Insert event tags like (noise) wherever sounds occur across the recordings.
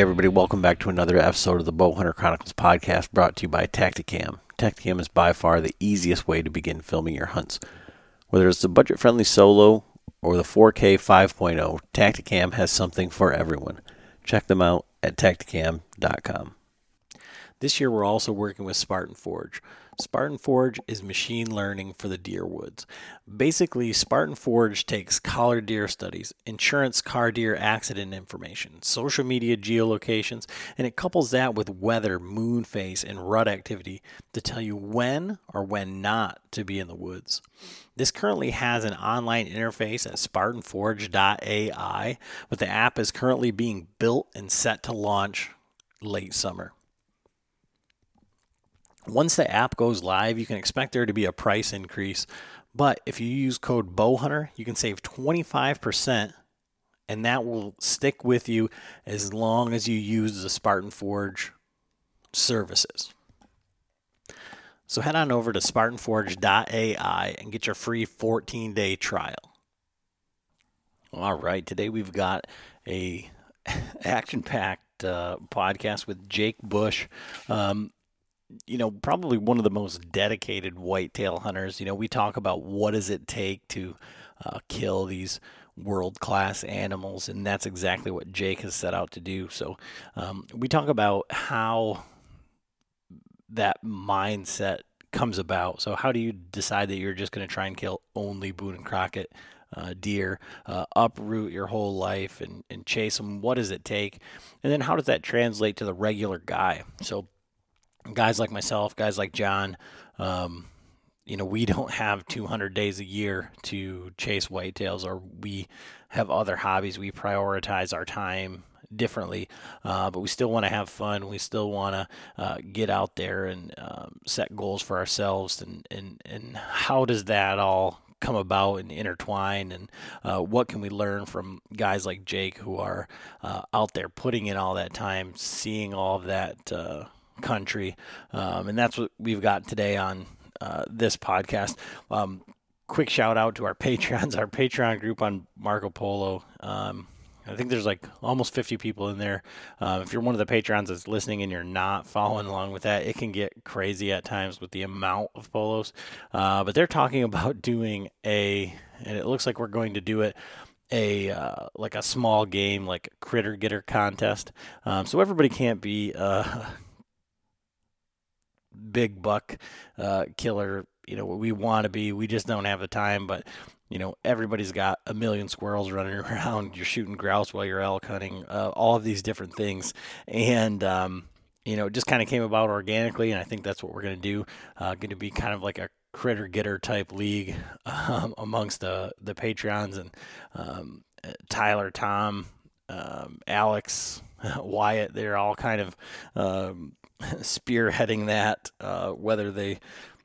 Everybody, welcome back to another episode of the Bowhunter Chronicles podcast brought to you by Tactacam. Tactacam is by far the easiest way to begin filming your hunts. Whether it's the budget friendly solo or the 4K 5.0, Tactacam has something for everyone. Check them out at tactacam.com. This year we're also working with Spartan Forge. Spartan Forge is machine learning for the deer woods. Basically, Spartan Forge takes collar deer studies, insurance car deer accident information, social media geolocations, and it couples that with weather, moon phase, and rut activity to tell you when or when not to be in the woods. This currently has an online interface at spartanforge.ai, but the app is currently being built and set to launch late summer. Once the app goes live, you can expect there to be a price increase. But if you use code BOWHUNTER, you can save 25%, and that will stick with you as long as you use the Spartan Forge services. So head on over to SpartanForge.ai and get your free 14 day trial. All right, today we've got a (laughs) action packed uh, podcast with Jake Bush. Um, you know, probably one of the most dedicated whitetail hunters. You know, we talk about what does it take to uh, kill these world class animals, and that's exactly what Jake has set out to do. So, um, we talk about how that mindset comes about. So, how do you decide that you're just going to try and kill only Boone and Crockett? Uh, deer, uh, uproot your whole life and, and chase them. What does it take? And then how does that translate to the regular guy? So guys like myself, guys like John, um, you know, we (laughs) don't have 200 days a year to chase whitetails, or we have other hobbies. We prioritize our time differently, uh, but we still want to have fun. We still want to uh, get out there and um, set goals for ourselves. And, and, and how does that all come about and intertwine? And uh, what can we learn from guys like Jake who are uh, out there putting in all that time, seeing all of that uh, country. Um, and that's what we've got today on uh, this podcast. Um, quick shout out to our (laughs) Patreons, our Patreon group on Marco Polo. Um, I think there's like almost 50 people in there. Um, if you're one of the patrons that's listening and you're not following along with that, it can get crazy at times with the amount of polos. Uh, but they're talking (laughs) about doing a, and it looks like we're going to do it a uh, like a small game like critter getter contest. Um, so everybody can't be uh, (laughs) big buck uh, killer. You know, we want to be. We just don't have the time. But you know, everybody's got a million squirrels running (laughs) around. You're shooting grouse while you're elk hunting. Uh, all of these different things, and um, you know, it just kind of came about organically. And I think that's what we're going to do. Uh, going to be kind of like a critter getter type league um, amongst the the Patreons and um, Tyler, Tom, um, Alex, (laughs) Wyatt. They're all kind of um, (laughs) spearheading that, uh, whether they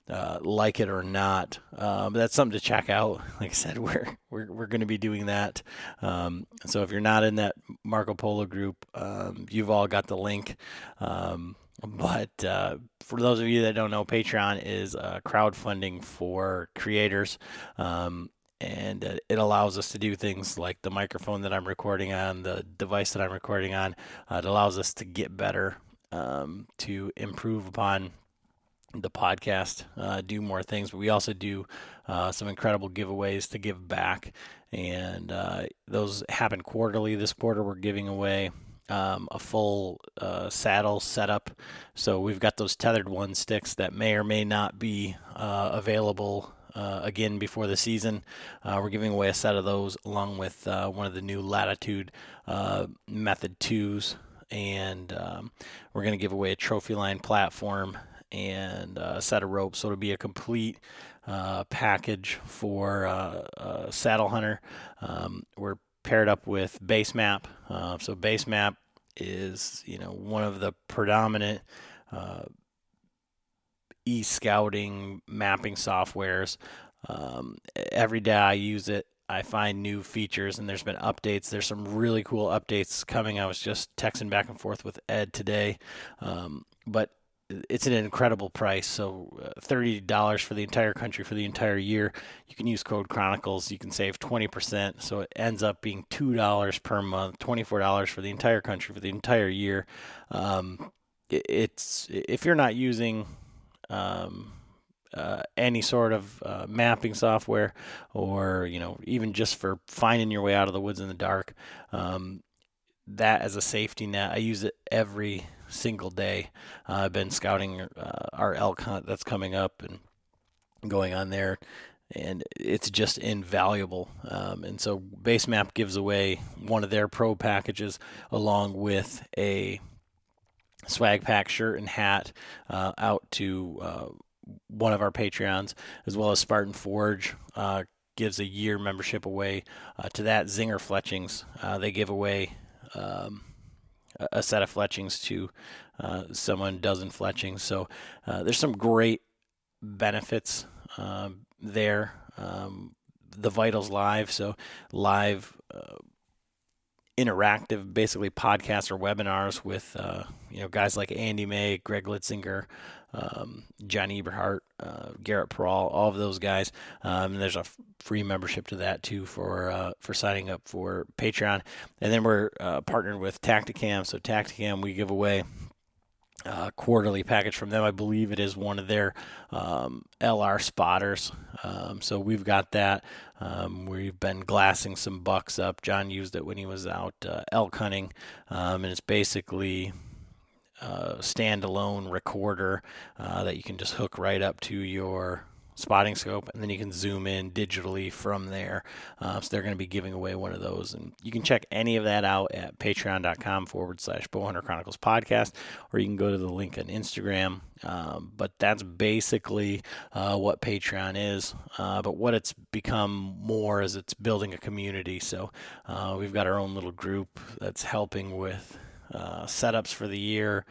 uh, like it or not. Um, that's something to check out. (laughs) Like I said, we're we're, we're going to be doing that. Um, so if you're not in that Marco Polo group, um, you've all got the link. Um, but uh, for those of you that don't know, Patreon is uh, crowdfunding for creators. Um, and uh, it allows us to do things like the microphone that I'm recording on, the device that I'm recording on. Uh, it allows us to get better um, to improve upon the podcast, uh, do more things, but we also do uh, some incredible giveaways to give back, and uh, those happen quarterly. This quarter, we're giving away um, a full uh, saddle setup. So we've got those tethered one sticks that may or may not be uh, available. Uh, again, before the season, we're giving away a set of those along with one of the new Latitude Method 2s and um, we're going to give away a trophy line platform and a set of ropes. So it'll be a complete uh, package for uh, saddle hunter. Um, we're paired up with Basemap. Uh, so Basemap is you know one of the predominant uh, e-scouting mapping softwares. Um, every day I use it. I find new features and there's been updates. There's some really cool updates coming. I was just texting back and forth with Ed today. Um, but it's an incredible price. So uh, thirty dollars for the entire country for the entire year. You can use code Chronicles. You can save twenty percent. So it ends up being two dollars per month, twenty four dollars for the entire country for the entire year. Um, it, it's if you're not using um, uh, any sort of uh, mapping software, or you know even just for finding your way out of the woods in the dark. Um, that as a safety net, I use it every single day. Uh, I've been scouting uh, our elk hunt that's coming up and going on there, and it's just invaluable. Um, and so Basemap gives away one of their pro packages along with a swag pack shirt and hat uh, out to uh, one of our Patreons, as well as Spartan Forge uh, gives a year membership away uh, to that. Zinger Fletchings, Uh, they give away. Um, a set of fletchings to uh, someone dozen fletchings. So uh, there's some great benefits um, there. Um, the Vitals Live, so live uh, interactive, basically podcasts or webinars with uh, you know guys like Andy May, Greg Litzinger, um, John Eberhart, uh, Garrett Peral, all of those guys. Um, and there's a f- free membership to that too for uh, for signing up for Patreon. And then we're uh, partnered with Tactacam. So Tactacam, we give away. Uh, quarterly package from them. I believe it is one of their um, LR spotters. Um, so we've got that. Um, we've been glassing some bucks up. John used it when he was out uh, elk hunting, um, and it's basically standalone recorder uh, that you can just hook right up to your spotting scope and then you can zoom in digitally from there. Uh, so they're going to be giving away one of those and you can check any of that out at patreon.com forward slash bowhunter chronicles podcast or you can go to the link on instagram. Um, but that's basically uh, what patreon is uh, but what it's become more is it's building a community. So uh, we've got our own little group that's helping with uh, setups for the year,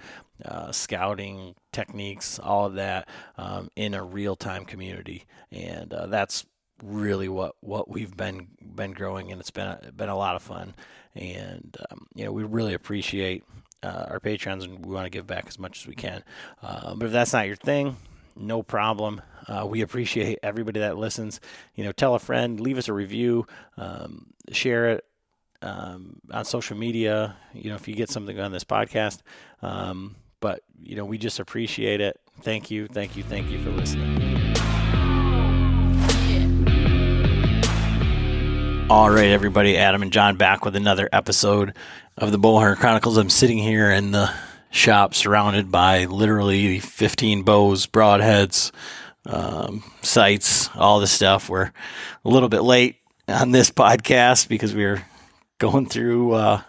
uh, scouting techniques, all of that um, in a real time community, and uh, that's really what what we've been been growing, and it's been a, been a lot of fun, and um, you know we really appreciate uh, our patrons, and we want to give back as much as we can. Uh, but if that's not your thing, no problem. Uh, we appreciate everybody that listens. You know, tell a friend, leave us a review, um, share it um, on social media. You know, if you get something on this podcast, um, but you know, we just appreciate it. Thank you, thank you, thank you for listening. All right, everybody, Adam and John back with another episode of the Bowhunter Chronicles. I'm sitting here in the shop surrounded by literally 15 bows, broadheads, um, sights, all this stuff. We're a little bit late on this (laughs) podcast because we are going through uh,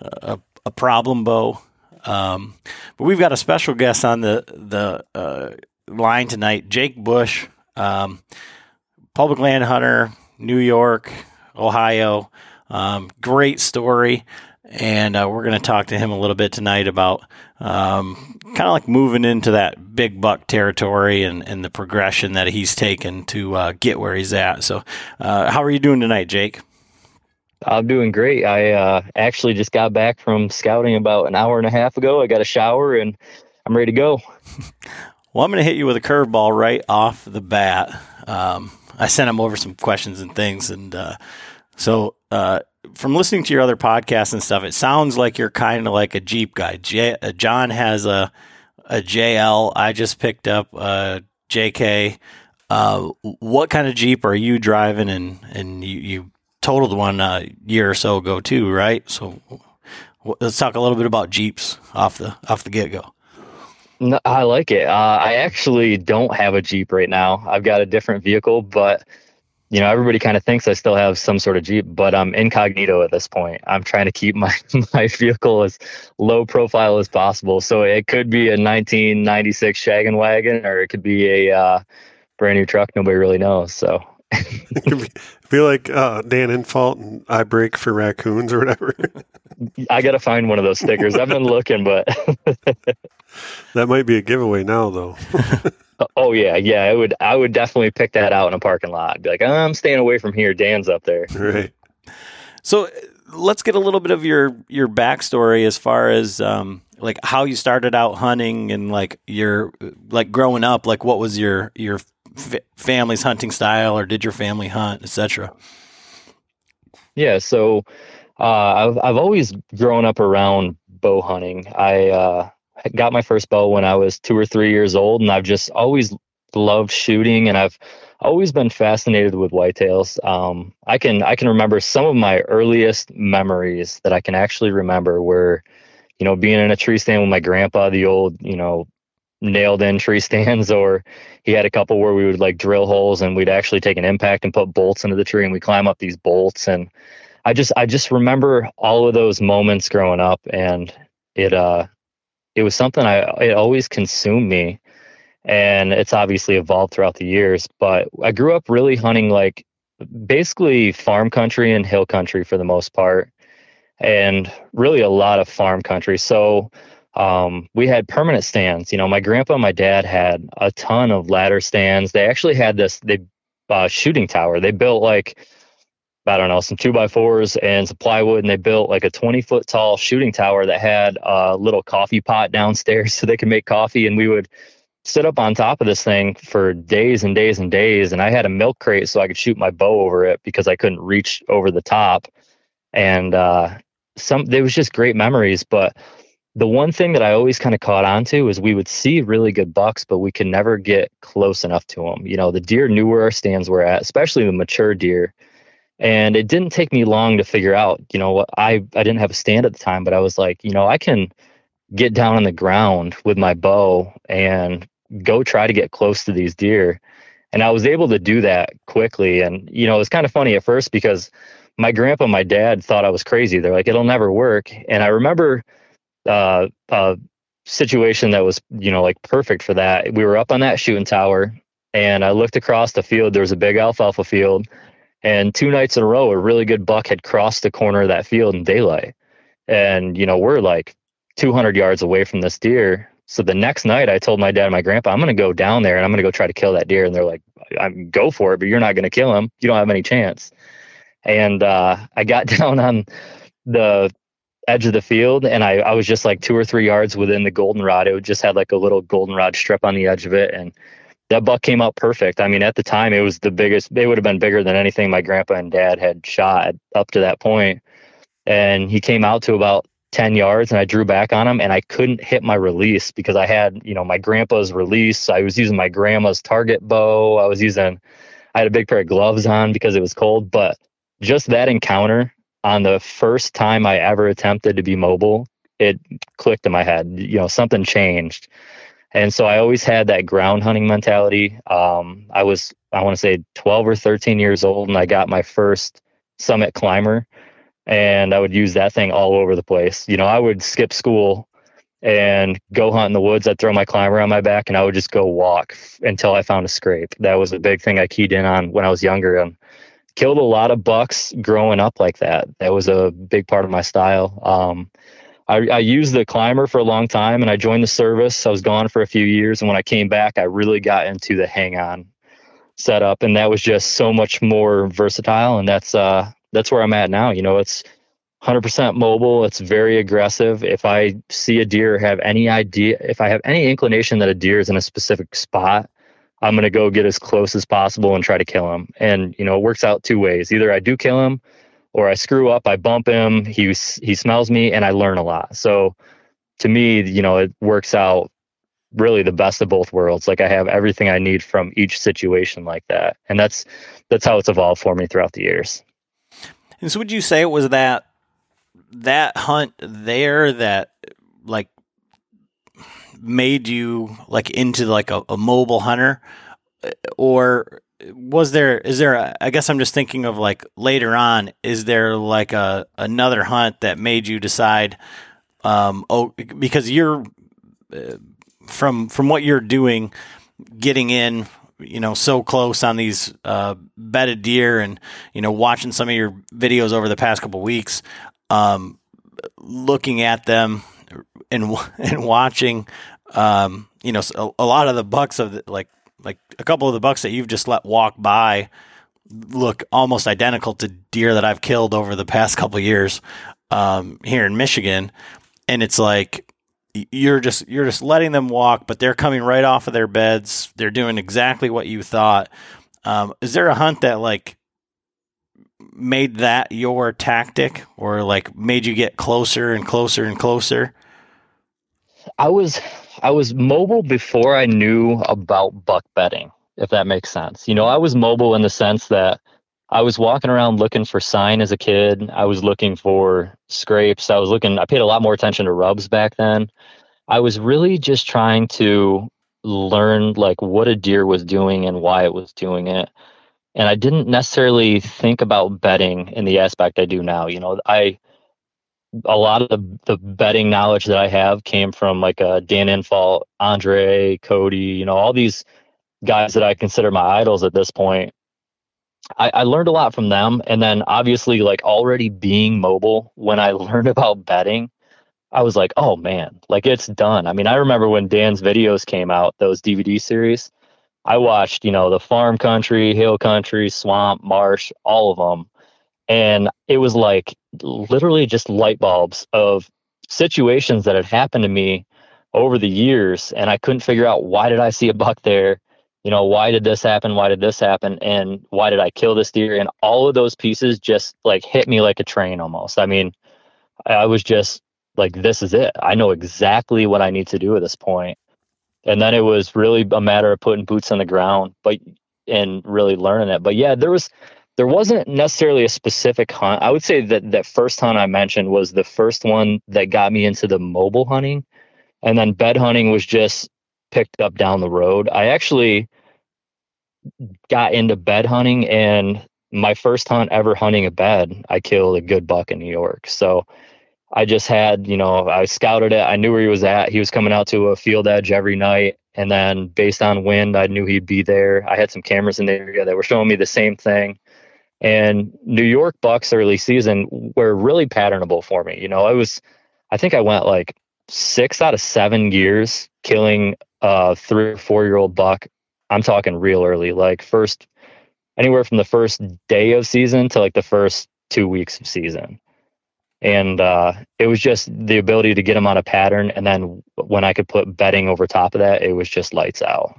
a, a, problem bow. Um, but we've got a special guest on the the uh, line tonight, Jake Bush, um, public land hunter, New York, Ohio. Um, great story, and uh, we're going to talk to him a little bit tonight about um, kind of like moving into that big buck territory and, and the progression that he's taken to uh, get where he's at. So, uh, how are you doing tonight, Jake? I'm doing great. I uh, actually just got back from scouting about an hour and a half ago. I got a shower and I'm ready to go. (laughs) well, I'm going to hit you with a curveball right off the bat. Um, I sent him over some questions and things, and uh, so uh, from listening to your other podcasts and stuff, it sounds like you're kind of like a Jeep guy. J- uh, John has a a JL. I just picked up a JK. Uh, what kind of Jeep are you driving? And and you, you totaled one a uh, year or so ago too, right? So let's talk a little bit about Jeeps off the off the get go. No, I like it. Uh, I actually don't have a Jeep right now. I've got a different vehicle, but you know, everybody kind of thinks I still have some sort of Jeep, but I'm incognito at this point. I'm trying to keep (laughs) my my vehicle as low profile as possible. So it could be a 1996 Shaggin' Wagon, or it could be a uh, brand new truck. Nobody really knows. So (laughs) be like uh, Dan Infalt and I break for raccoons or whatever. I got to find one of those stickers. I've been looking, but (laughs) that might be a giveaway now, though. (laughs) oh yeah, yeah. I would, I would definitely pick that out in a parking lot. I'd be like, I'm staying away from here. Dan's up there. Right. So let's get a little bit of your your backstory as far as um, like how you started out hunting and like your like growing up. Like, what was your your family's hunting style, or did your family hunt, etc. Yeah, so uh, I've I've always grown up around bow hunting. I uh, got my first bow when I was two or three years old, and I've just always loved shooting, and I've always been fascinated with whitetails. Um, I can I can remember some of my earliest memories that I can actually remember were, you know, being in a tree stand with my grandpa, the old you know nailed in tree (laughs) stands, or he had a couple where we would like drill holes and we'd actually take an impact and put bolts into the tree and we climb up these bolts. And I just I just remember all of those moments growing up and it uh it was something I it always consumed me. And it's obviously evolved throughout the years but I grew up really hunting like basically farm country and hill country for the most part and really a lot of farm country. So um, we had permanent stands you know my grandpa and my dad had a ton of ladder stands they actually had this they uh, shooting tower they built like I don't know, some two by fours and some plywood, and they built like a 20 foot tall shooting tower that had a little coffee pot downstairs (laughs) so they could make coffee. And we would sit up on top of this thing for days and days and days. And I had a milk crate so I could shoot my bow over it because I couldn't reach over the top. And uh, some, it was just great memories. But the one thing that I always kind of caught on to is we would see really good bucks, but we could never get close enough to them. You know, the deer knew where our stands were at, especially the mature deer and it didn't take me long to figure out, you know, what I, I didn't have a stand at the time, but I was like, you know, I can get down on the ground with my bow and go try to get close to these deer. And I was able to do that quickly. And, you know, it was kind of funny at first because my grandpa and my dad thought I was crazy. They're like, it'll never work. And I remember uh, a situation that was, you know, like perfect for that. We were up on that shooting tower and I looked across the field. There was a big alfalfa field and two nights in a row, a really good buck had crossed the corner of that field in daylight. And, you know, we're like 200 yards away from this deer. So the next night, I told my dad and my grandpa, I'm going to go down there and I'm going to go try to kill that deer. And they're like, I'm go for it, but you're not going to kill him. You don't have any chance. And uh, I got (laughs) down on the edge of the field and I, I was just like two or three yards within the goldenrod. It just had like a little goldenrod strip on the edge of it. And that buck came out perfect. I mean, at the time, it was the biggest. It would have been bigger than anything my grandpa and dad had shot up to that point. And he came out to about 10 yards and I drew back on him and I couldn't hit my release because I had, you know, my grandpa's release. I was using my grandma's target bow. I was using, I had a big pair of gloves on because it was cold. But just that encounter on the first time I ever attempted to be mobile, it clicked in my head. You know, something changed. And so I always had that ground hunting mentality. Um, I was, I want to say 12 or 13 years old, and I got my first summit climber, and I would use that thing all over the place. You know, I would skip school and go hunt in the woods. I'd throw my climber on my back, and I would just go walk until I found a scrape. That was a big thing I keyed in on when I was younger, and killed a lot of bucks growing up like that. That was a big part of my style. Um, I, I used the climber for a long time and I joined the service. I was gone for a few years. And when I came back, I really got into the hang on setup. And that was just so much more versatile. And that's, uh, that's where I'm at now. You know, it's 100% mobile. It's very aggressive. If I see a deer, have any idea, if I have any inclination that a deer is in a specific spot, I'm going to go get as close as possible and try to kill him. And, you know, it works out two ways. Either I do kill him or I screw up, I bump him, he he smells me, and I learn a lot. So to me, you know, it works out really the best of both worlds. Like I have everything I need from each situation like that, and that's that's how it's evolved for me throughout the years. And so, would you say it was that that hunt there that like made you like into like a, a mobile hunter, or was there is there a, I guess I'm just thinking of like later on is there like a another hunt that made you decide um oh because you're uh, from from what you're doing getting in you know so close on these uh, bedded deer and you know watching some of your videos over the past couple weeks um looking at them and (laughs) and watching um you know a, a lot of the bucks of the, like like a couple of the bucks that you've just let walk by look almost identical to deer that I've killed over the past couple years um, here in Michigan, and it's like you're just you're just letting them walk, but they're coming right off of their beds. They're doing exactly what you thought. Um, is there a hunt that like made that your tactic, or like made you get closer and closer and closer? I was I was mobile before I knew about buck bedding, if that makes sense. You know, I was mobile in the sense that I was walking around looking for sign as a kid. I was looking for scrapes. I was looking I paid a lot more attention to rubs back then. I was really just trying to learn like what a deer was doing and why it was doing it. And I didn't necessarily think about bedding in the aspect I do now. You know, I a lot of the, the bedding knowledge that I have came from like uh, Dan Infalt, Andre, Cody, you know, all these guys that I consider my idols at this point. I, I learned a lot from them. And then obviously, like already being mobile, when I (laughs) learned about bedding, I was like, oh man, like it's done. I mean, I remember when Dan's videos came out, those DVD series, I watched, you know, the farm country, hill country, swamp, marsh, all of them and it was like literally just light bulbs of situations that had happened to me over the years. And I couldn't figure out why did I see a buck there? You know, why did this happen? Why did this happen? And why did I kill this deer? And all of those pieces just like hit me like a train almost. I mean, I was just like, this is it. I know exactly what I need to do at this point. And then it was really a matter of putting boots on the ground, but and really learning it. But yeah, there was there wasn't necessarily a specific hunt. I would say that that first hunt I mentioned was the first one that got me into the mobile hunting. And then bed hunting was just picked up down the road. I actually got into bed hunting and my first hunt ever hunting a bed, I killed a good buck in New York. So I just had, you know, I scouted it. I knew where he was at. He was coming out to a field edge every night. And then based on wind, I knew he'd be there. I had some cameras in the area that were showing me the same thing. And New York Bucks early season were really patternable for me. You know, I was, I think I went like six out of seven years killing a three or four year old buck. I'm talking real early, like first, anywhere from the first day of season to like the first two weeks of season. And uh, it was just the ability to get them on a pattern. And then when I could put bedding over top of that, it was just lights out.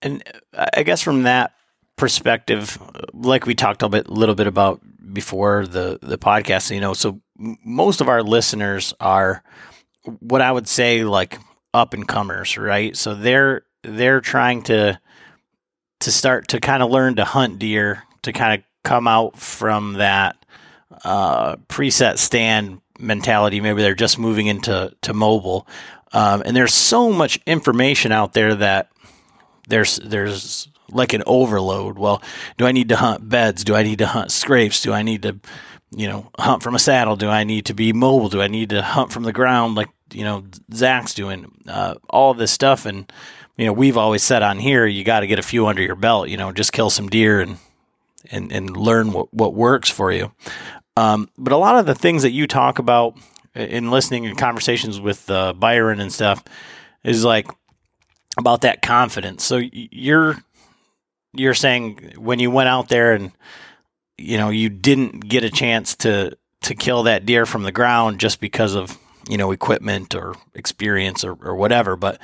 And I guess from that perspective, like we talked a bit, little bit about before the the podcast, you know, so most of our listeners are what I would say like up and comers, right? So they're they're trying to to start to kind of learn to hunt deer, to kind of come out from that uh, preset stand mentality. Maybe they're just moving into to mobile, um, and there's so much information out there that there's there's like an overload. Well, do I need to hunt beds? Do I need to hunt scrapes? Do I need to, you know, hunt from a saddle? Do I need to be mobile? Do I need to hunt from the ground like, you know, Zach's doing? Uh, all this stuff. And, you know, we've always said on here, you got to get a few under your belt, you know, just kill some deer and, and, and learn what, what works for you. Um, but a lot of the things that you talk about in listening in conversations with uh, Byron and stuff is like about that confidence. So you're you're saying when you went out there and you know you didn't get a chance to to kill that deer from the ground just because of you know equipment or experience or, or whatever but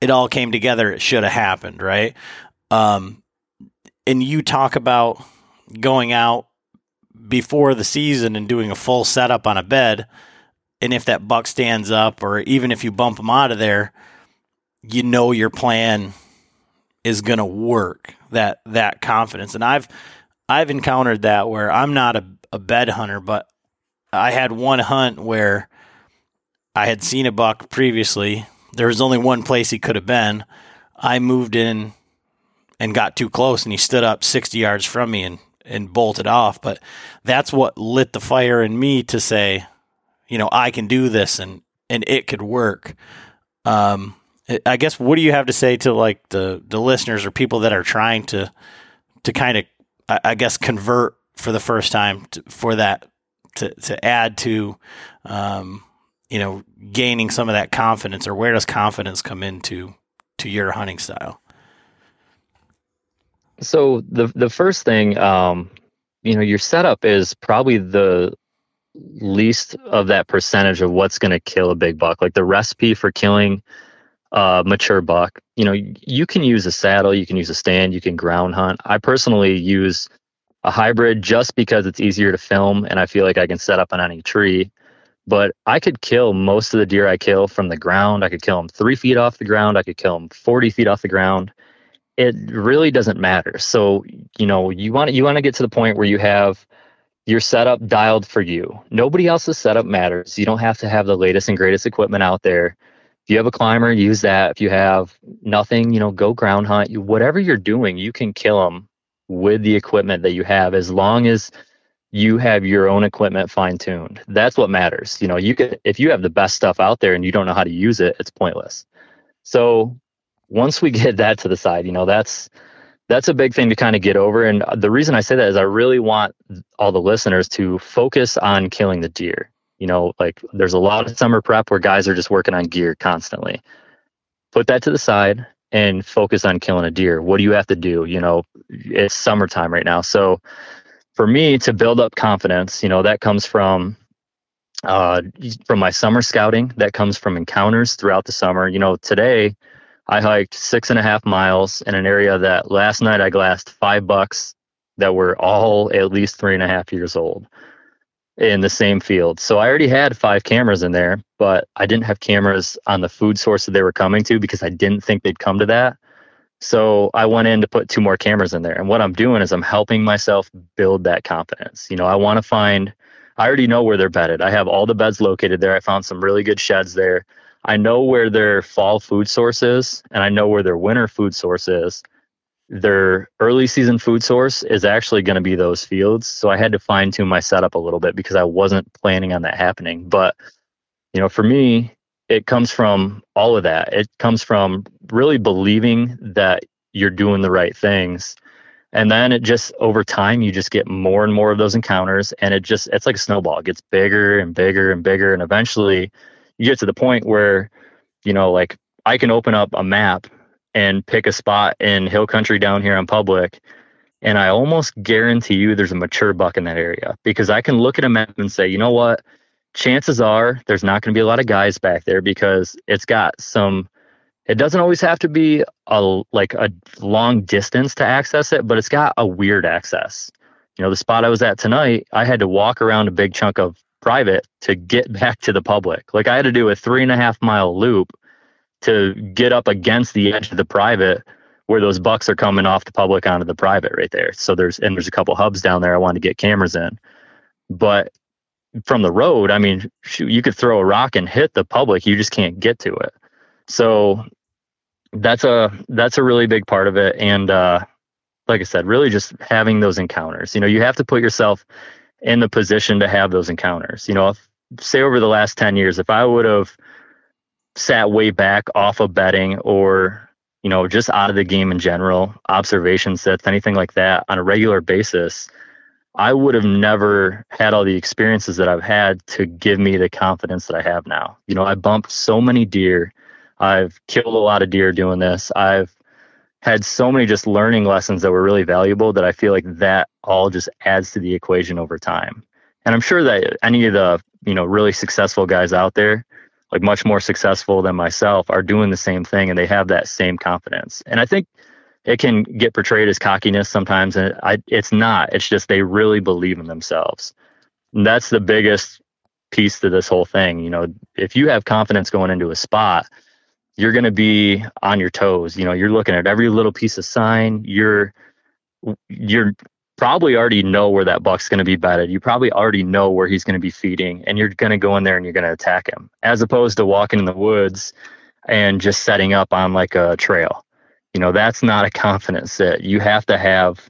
it all came together it should have happened right? Um and you talk about going out before the season and doing a full setup on a bed and if that buck stands up or even if you bump him out of there you know your plan is going to work that that confidence. And i've i've encountered that where i'm not a, a bed hunter but i had one hunt where i had seen a buck previously. There was only one place he could have been. I moved in and got too close and he stood up 60 yards from me and and bolted off. But that's what lit the fire in me to say you know i can do this and and it could work. Um I guess what do you have to say to like the the listeners or people that are trying to to kind of I guess convert for the first time to, for that to to add to um, you know gaining some of that confidence or where does confidence come into to your hunting style? So the the first thing, um, you know, your setup is probably the least of that percentage of what's going to kill a big buck. Like the recipe for killing a mature buck, you know, you can use a saddle, you can use a stand, you can ground hunt. I personally use a hybrid just because it's easier to film and I feel like I can set up on any tree. But I could kill most of the deer I kill from the ground. I could kill them three feet off the ground. I could kill them 40 feet off the ground. It really doesn't matter. So, you know, you want you want to get to the point where you have your setup dialed for you. Nobody else's setup matters. You don't have to have the latest and greatest equipment out there. If you have a climber, use that. If you have nothing, you know, go ground hunt. You, whatever you're doing, you can kill them with the equipment that you have as long as you have your own equipment fine tuned. That's what matters. You know, you could if you have the best stuff out there and you don't know how to use it, it's pointless. So once we (laughs) get that to the side, you know, that's that's a big thing to kind of get over. And the reason I say that is I really want all the listeners to focus on killing the deer. You know, like there's a lot of summer prep where guys are just working on gear constantly. Put that to the side and focus on killing a deer. What do you have to do? You know, it's summertime right now. So for me to build up confidence, you know, that comes from uh, from my summer scouting, that comes from encounters throughout the summer. You know, today I hiked six and a half miles in an area that last night I glassed five bucks that were all at least three and a half years old in the same field. So I already had five cameras in there, but I didn't have cameras on the food source that they were coming to because I didn't think they'd come to that. So I went in to put two more cameras in there. And what I'm doing is I'm helping myself build that confidence. You know, I want to find, I already know where they're bedded. I have all the beds located there. I found some really good sheds there. I know where their fall food source is and I know where their winter food source is. Their early season food source is actually going to be those fields. So I had to fine tune my setup a little bit because I wasn't planning on that happening. But, you know, for me, it comes from all of that. It comes from really believing that you're doing the right things. And then it just over time, you just get more and more of those encounters. And it just, it's like a snowball. It gets bigger and bigger and bigger. And eventually, you get to the point where, you know, like I can open up a map and pick a spot in hill country down here on public. And I almost guarantee you there's a mature buck in that area because I can look at a map and say, you know what? Chances are there's not going to be a lot of guys back there because it's got some, it doesn't always have to be a like a long distance to access it, but it's got a weird access. You know, the spot I was at tonight, I had to walk around a big chunk of private to get (laughs) back to the public. Like I had to do a three and a half mile loop to get up against the edge of the private where those bucks are coming off the public onto the private right there. So there's and there's a couple hubs down there I wanted to get cameras in. But from the road, I mean, shoot, you could throw a rock and hit the public, you just can't get to it. So that's a that's a really big part of it and uh like I said, really just having those encounters. You know, you have to put yourself in the position to have those encounters. You know, if, say over the last 10 years, if I would have sat way back off of bedding or, you know, just out of the game in general, observation sets, anything like that on a regular basis, I would have never had all the experiences that I've had to give me the confidence that I have now. You know, I bumped so many deer. I've killed a lot of deer doing this. I've had so many just learning lessons that were really valuable that I feel like that all just adds to the equation over time. And I'm sure that any of the, you know, really successful guys out there, like much more successful than myself, are doing the same thing and they have that same confidence. And I think it can get portrayed as cockiness sometimes and I, it's not. It's just they really believe in themselves. And that's the biggest piece to this whole thing. You know, if you have confidence going into a spot, you're going to be on your toes. You know, you're looking at every little piece of sign. You're you're probably already know where that buck's going to be bedded. You probably already know where he's going to be feeding, and you're going to go in there and you're going to attack him, as opposed to walking in the woods and just setting up on like a trail. You know, that's not a (laughs) confidence that you have to have.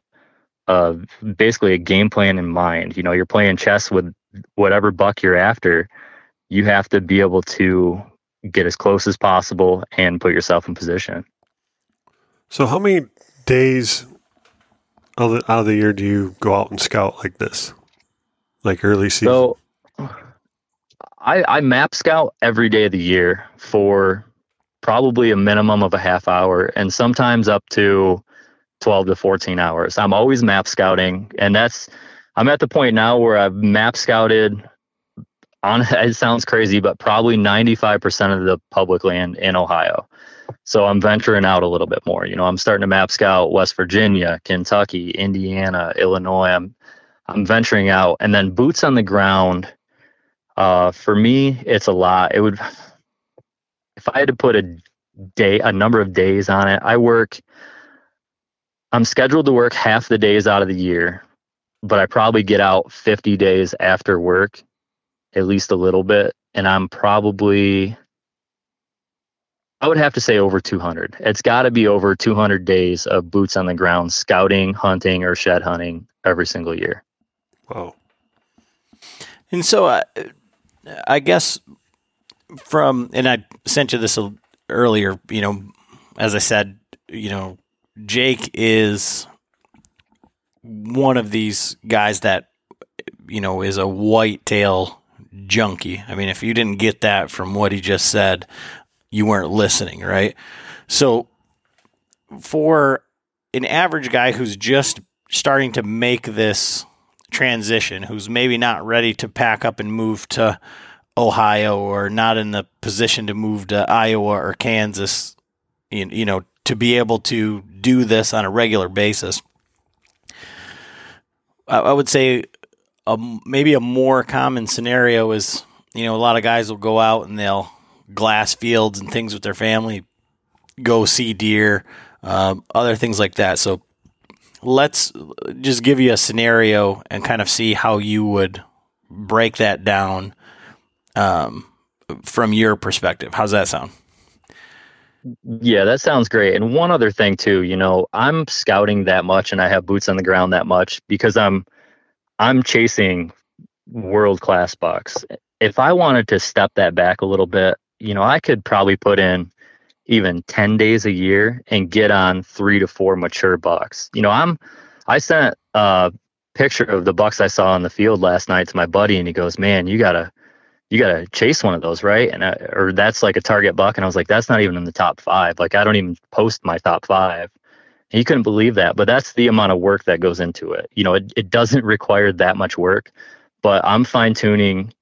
Uh, basically a game plan in mind. You know, you're playing chess with whatever buck you're after. You have to be able to get as close as possible and put yourself in position. So, how many days out of the, the year do you go out and scout like this, like early season? So, I, I map scout every day of the year for probably a minimum of a half hour, and sometimes up to 12 to 14 hours. I'm always map scouting, and that's I'm at the point now where I've map scouted on (laughs) it sounds crazy, but probably 95% of the public land in Ohio. So I'm venturing out a little bit more. You know, I'm starting to map scout West Virginia, Kentucky, Indiana, Illinois. I'm I'm venturing out and then boots on the ground. Uh, for me, it's a lot. It would if I had to put a day a number of days on it, I work I'm scheduled to work half the days out of the year, but I probably get out 50 days after work, at least a little bit. And I'm probably, I would have to say over 200. It's got to be over 200 days of boots on the ground, scouting, hunting, or shed hunting every single year. Wow. And so uh, I guess from, and I sent you this earlier, you know, as I said, you know, Jake is one of these guys that you know is a whitetail junkie. I mean, if you didn't get that from what he just said, you weren't listening, right? So for an average guy who's just starting to make this transition, who's maybe not ready to pack up and move to Ohio or not in the position to move to Iowa or Kansas, you, know, to be able to do this on a regular basis. I, I would say a, maybe a more common scenario is, you know, a lot of guys will go out and they'll glass fields and things with their family, go see deer, um, other things like that. So let's just give you a scenario and kind of see how you would break that down um, from your perspective. How's that sound? Yeah, that sounds great. And one other thing too, you know, I'm scouting that much and I have boots on the ground that much because I'm I'm chasing world class bucks. If I wanted to step that back a little bit, you know, I could probably put in even 10 days a year and get on 3 to 4 mature bucks. You know, I'm I sent a picture of the bucks I saw on the field last night to my buddy and he goes, "Man, you got to you got to chase one of those, right? And I, or that's like a target buck. And I was like, that's not even in the top five. Like I don't even post my top five. And you couldn't believe that, but that's the amount of work that goes into it. You know, it, it doesn't (laughs) require that much work, but I'm fine tuning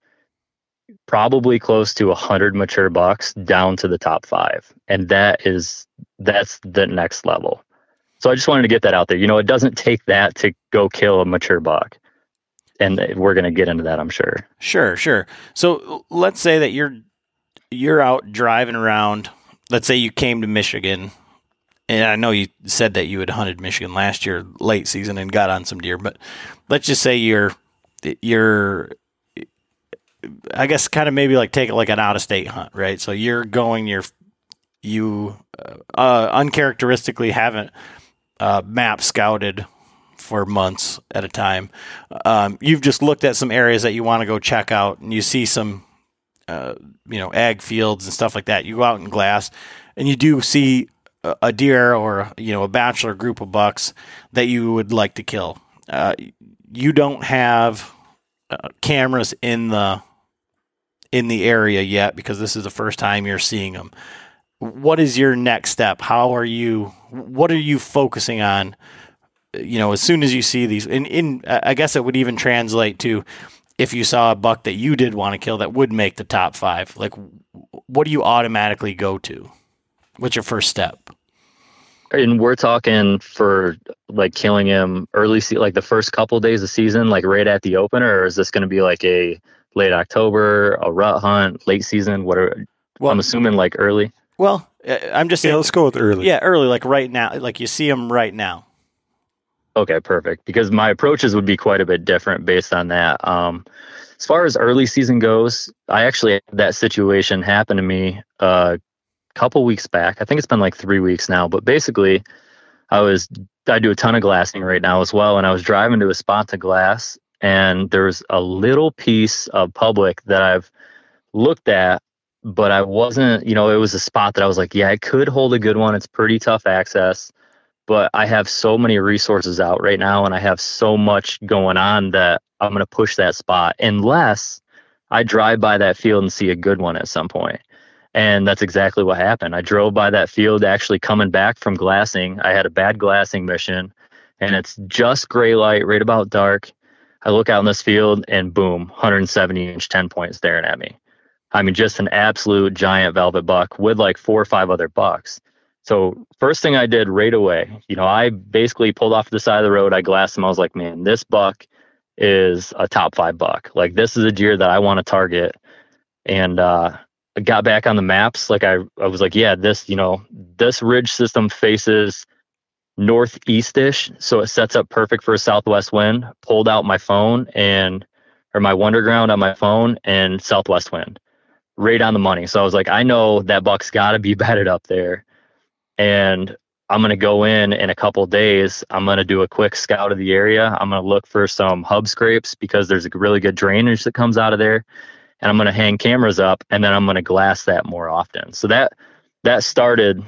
probably close to a hundred mature bucks down to the top five. And that is, that's the next level. So I just wanted to get that out there. You know, it doesn't take that to go kill a mature buck and we're going to get into that, I'm sure. Sure, sure. So let's say that you're you're out driving around. Let's say you came to Michigan, and I know you said that you had hunted Michigan last year, late season, and got on some deer. But let's just say you're you're I guess kind of maybe like take it like an out of state hunt, right? So you're going, you're you uh, uncharacteristically haven't uh, map scouted for months at a time. Um, you've just looked at some areas that you want to go check out, and you see some, uh, you know, ag fields and stuff like that. You go out in glass, and you do see a, a deer or you know a bachelor group of bucks that you would like to kill. Uh, you don't have uh, cameras in the in the area yet because this is the first time you're seeing them. What is your next step? How are you? What are you focusing on? you know, as soon as you see these, and in, I guess it would even translate to if you saw a buck that you did want to kill that would make the top five. Like, what do you automatically go to? What's your first step? And we're talking for like killing him early, like the first couple days of season, like right at the opener, or is this going to be like a late October, a rut hunt, late season? Whatever. Well, I'm assuming like early. Well, I'm just saying. Yeah, let's go with early. Yeah, early, like right now, like you see them right now. Okay, perfect. Because my approaches would be quite a bit different based on that. Um, as far as early season goes, I actually had that situation happen to me a couple weeks back. I think it's been like three weeks now. But basically, I was I do a ton of glassing right now as well, and I was driving to a spot to glass, and there's a little piece of public that I've looked at, but I wasn't. You know, it was a spot that I was like, yeah, I could hold a good one. It's pretty tough access but I have so many resources out right now and I have so much going on that I'm going to push that spot unless I drive by that field and see a good one at some point. And that's exactly what happened. I drove by that field actually coming back from glassing. I had a bad glassing mission and it's just gray light, right about dark. I look out in this field and boom, 170 inch 10 point staring at me. I mean, just an absolute giant velvet buck with like four or five other bucks. So first thing I did right away, you know, I basically pulled off the side of the road. I glassed him. I was like, man, this buck is a top five buck. Like this is a deer that I want to target. And uh, I got back on the maps. Like I, I was like, yeah, this, you know, this ridge system faces northeastish, so it sets up perfect for a southwest wind. Pulled out my phone and or my Wunderground on my phone and southwest wind, right on the money. So I was like, I know that buck's got to be (laughs) bedded up there, and I'm gonna go in in a couple days. I'm gonna do a quick scout of the area. I'm gonna look for some hub scrapes because there's a really good drainage that comes out of there and I'm to hang cameras up and then I'm to glass that more often. So that that started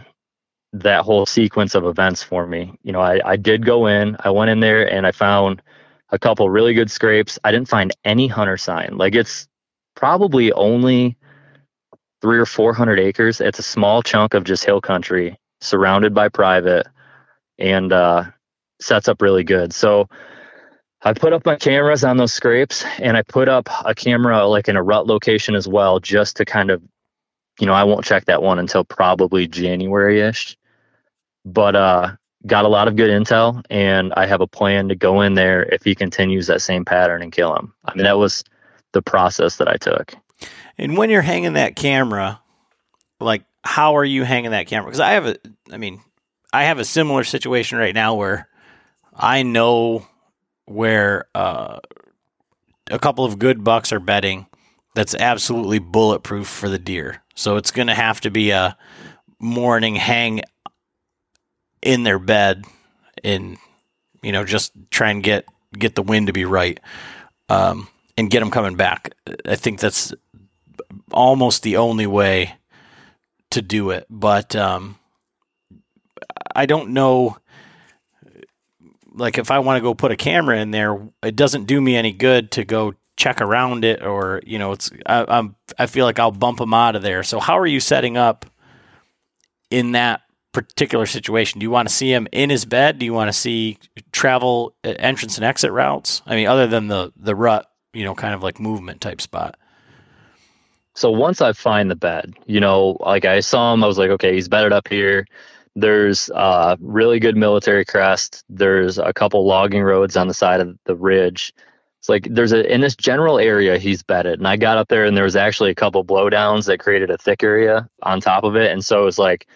that whole sequence of events for me. You know, I, I did go in, I went in there and I found a couple really good scrapes. I didn't find any hunter sign. Like it's probably only three or four hundred acres. It's a small chunk of just hill country surrounded by private and uh, sets up really good. So I put up my cameras on those scrapes and I put up a camera like in a rut location as well, just to kind of, you know, I won't check that one until probably January ish. But uh, got a lot of good intel and I have a plan to go in there if he continues that same pattern and kill him. I mean, that was the process that I took. And when you're hanging that camera, like, how are you hanging that camera? Because I have a, I mean, I have a similar situation right now where I know where uh, a couple of good bucks are bedding that's absolutely bulletproof for the deer. So it's going to have to be a morning hang in their bed and you know just try and get get the wind to be right um, and get them coming back. I think that's almost the only way to do it. But um, I don't know like if I want to go put a camera in there, it doesn't do me any good to go check around it or you know it's I, I'm I feel like I'll bump them out of there. So how are you setting up in that particular situation? Do you want to see him in his bed? Do you want to see travel uh, entrance and exit routes? I mean, other than the the rut, you know, kind of like movement type spot. So once I find the bed, you know, like I saw him, I was like, okay, he's bedded up here. There's a really good military crest. There's a couple logging roads on the side of the ridge. It's like there's a in this general area he's bedded, and I got up there and there was actually a couple blowdowns that created a thick area on top of it, and so it was like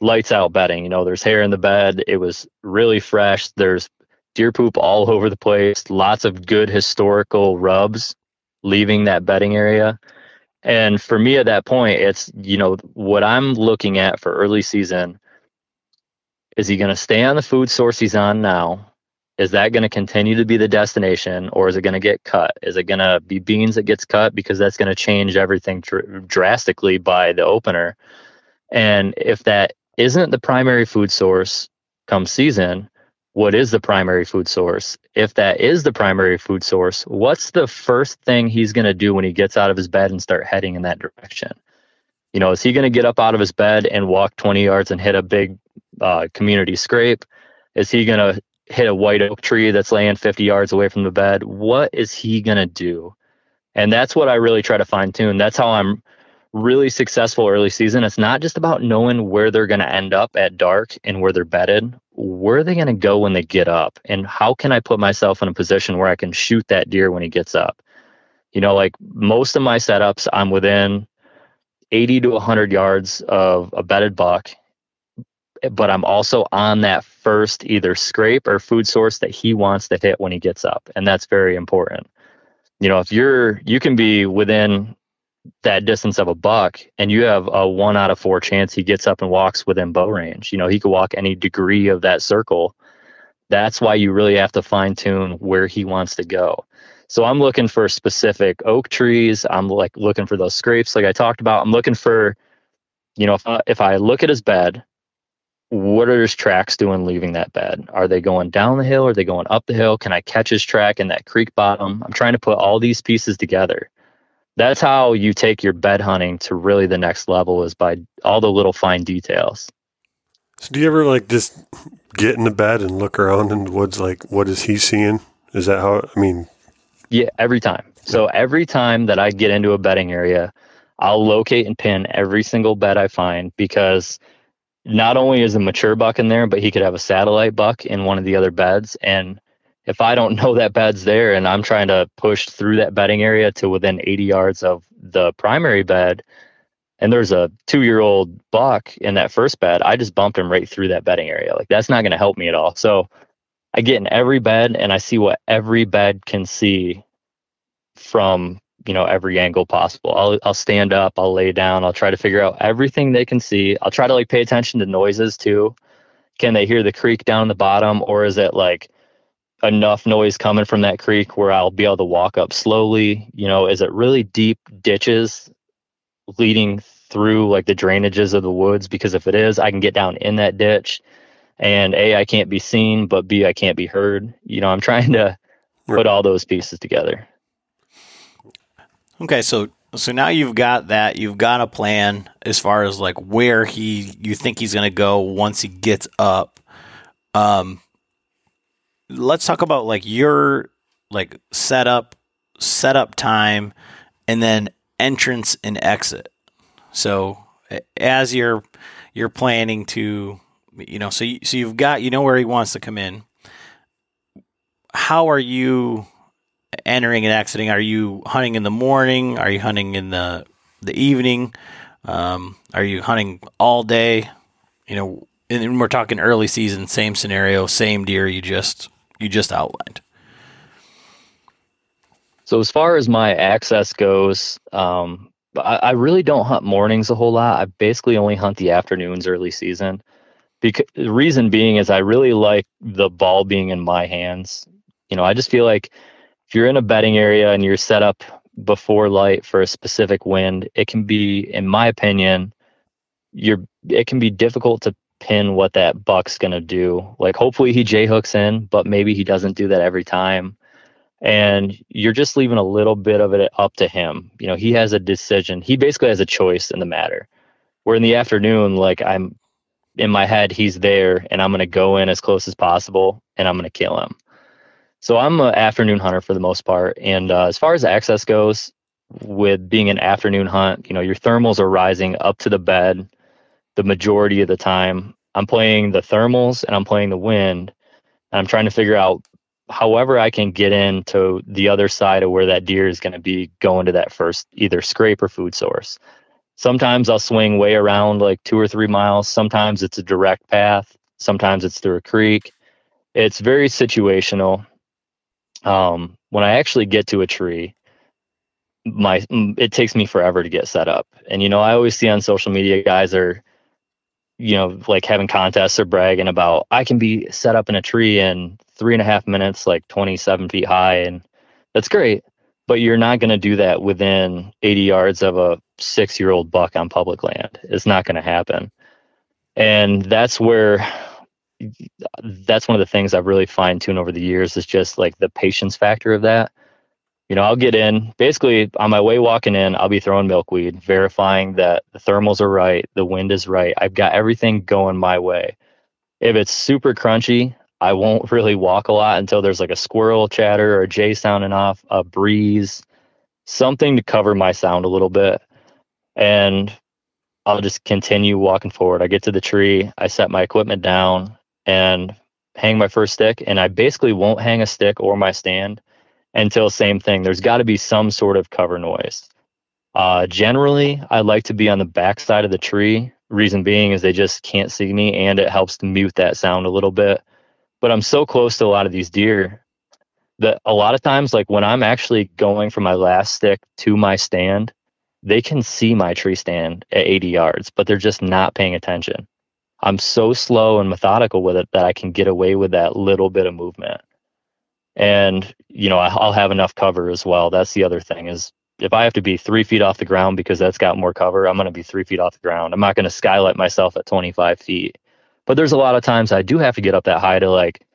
lights out bedding. You know, there's hair in the bed. It was really fresh. There's deer poop all over the place. Lots of good historical rubs leaving that bedding area. And for me at that point, it's you know what I'm looking at for early season is he going to stay on the food source he's on now? Is that going to continue to be the destination or is it going to get cut? Is it going to be beans that gets cut because that's going to change everything dr- drastically by the opener? And if that isn't the primary food source come season, what is the primary food source? If that is the primary food source, what's the first thing he's going to do when he gets out of his bed and start heading in that direction? You know, is he going to get up out of his bed and walk 20 yards and hit a big uh, community scrape? Is he going to hit a white oak tree that's laying 50 yards away from the bed? What is he going to do? And that's what I really try to fine tune. That's how I'm really successful early season. It's not just about knowing where they're going to end up at dark and where they're bedded. Where are they going to go when they get up? And how can I put myself in a position where I can shoot that deer when he gets up? You know, like most of my setups, I'm within 80 to 100 yards of a bedded buck eh, but I'm also on that first either scrape or food source that he wants to hit when he gets up. And that's very important. You know, if you're, you can be within that distance of a buck and you have a one out of four chance he gets up and walks within bow range. You know, he could walk any degree of that circle. That's why you really have to fine tune where he wants to go. So I'm looking for specific oak trees. I'm like looking for those scrapes, like I talked about. I'm looking for, you know, if I, if I look at his bed what are his tracks doing leaving that bed? Are they going down the hill? Are they going up the hill? Can I catch his track in that creek bottom? I'm trying to put all these pieces together. That's how you take your bed hunting to really the next level is by all the little fine details. So do you ever like just get in the bed and look around in the woods like what is he seeing? Is that how I mean Yeah, every time. So every time that I get into a bedding area, I'll locate and pin every single bed I find because not only is a mature buck in there, but he could have a satellite buck in one of the other beds. And if I don't (laughs) know that bed's there and I'm trying to push through that bedding area to within 80 yards of the primary bed, and there's a two year old buck in that first bed, I just bumped him right through that bedding area. Like that's not going to help me at all. So I get in every bed and I see what every bed can see from you know every angle possible. I'll I'll stand up, I'll lay down, I'll try to figure out everything they can see. I'll try to like pay attention to noises too. Can they hear the creek down the bottom or is it like enough noise coming from that creek where I'll be able to walk up slowly? You know, is it really deep ditches leading through like the drainages of the woods? Because if it is, I can get down in that ditch and A, I can't be seen, but B, I can't be heard. You know, I'm (laughs) trying to put all those pieces together. Okay, so so now you've got that. You've got a plan as far as like where he you think he's going to go once he gets up. Um, let's talk about like your like setup, setup time, and then entrance and exit. So as you're you're planning to, you know, so you, so you've got you know where he wants to come in. How are you entering and exiting? Are you hunting in the morning? Are you hunting in the the evening? Um, are you hunting all day? You know, and we're talking early season, same scenario, same deer you just you just outlined. So as far as my access goes, um, I, I, really don't hunt mornings a whole lot. I basically only hunt the afternoons early season. Because the reason being is I really like the ball being in my hands. You know, I just feel like if you're in a bedding area and you're set up before light for a specific wind, it can be, in my opinion, you're it can be difficult to pin what that buck's gonna do. Like hopefully he J hooks in, but maybe he doesn't do that every time. And you're just leaving a little bit of it up to him. You know, he has a decision. He basically has a choice in the matter. Where in the afternoon, like I'm in my head, he's there and I'm gonna go in as close as possible and I'm gonna kill him. So I'm an afternoon hunter for the most part. And uh, as far as access goes, with being an afternoon hunt, you know, your thermals are rising up to the bed the majority of the time. I'm playing the thermals and I'm playing the wind. And I'm trying to figure out however I can get into the other side of where that deer is going to be going to that first either scrape or food source. Sometimes I'll swing way around like two or three miles. Sometimes it's a direct path. Sometimes it's through a creek. It's very situational um, when I actually get to a tree, my it takes me forever to get set up. And you know, I always see on social media guys are, you know, like having contests or bragging about I can be set up in a tree in three and a half minutes, like 27 feet high, and that's great. But you're not going to do that within 80 yards of a six year old buck on public land. It's not going to happen. And that's where that's one of the things I've really fine tuned over the years is just like the patience factor of that. You know, I'll get in basically on my way walking in, I'll be throwing milkweed, verifying that the thermals are right, the wind is right. I've got everything going my way. If it's super crunchy, I won't (laughs) really walk a lot until there's like a squirrel chatter or a jay sounding off, a breeze, something to cover my sound a little bit. And I'll just continue walking forward. I get to the tree, I set my equipment down, and hang my first stick. And I basically won't hang a stick or my stand until same thing. There's got to be some sort of cover noise. Uh, generally, I like to be on the back side of the tree. Reason being is they just can't see me, and it helps to mute that sound a little bit. But I'm so close to a lot of these deer that a lot of times, like when I'm actually going from my last stick to my stand, they can see my tree stand at 80 yards, but they're just not paying attention. I'm so slow and methodical with it that I can get away with that little bit of movement. And, you know, I'll have enough cover as well. That's the other thing is if I have to be three feet off the ground because that's got more cover, I'm going to be three feet off the ground. I'm not going to skylight myself at 25 feet. But there's a lot of times I do have to get up that high to like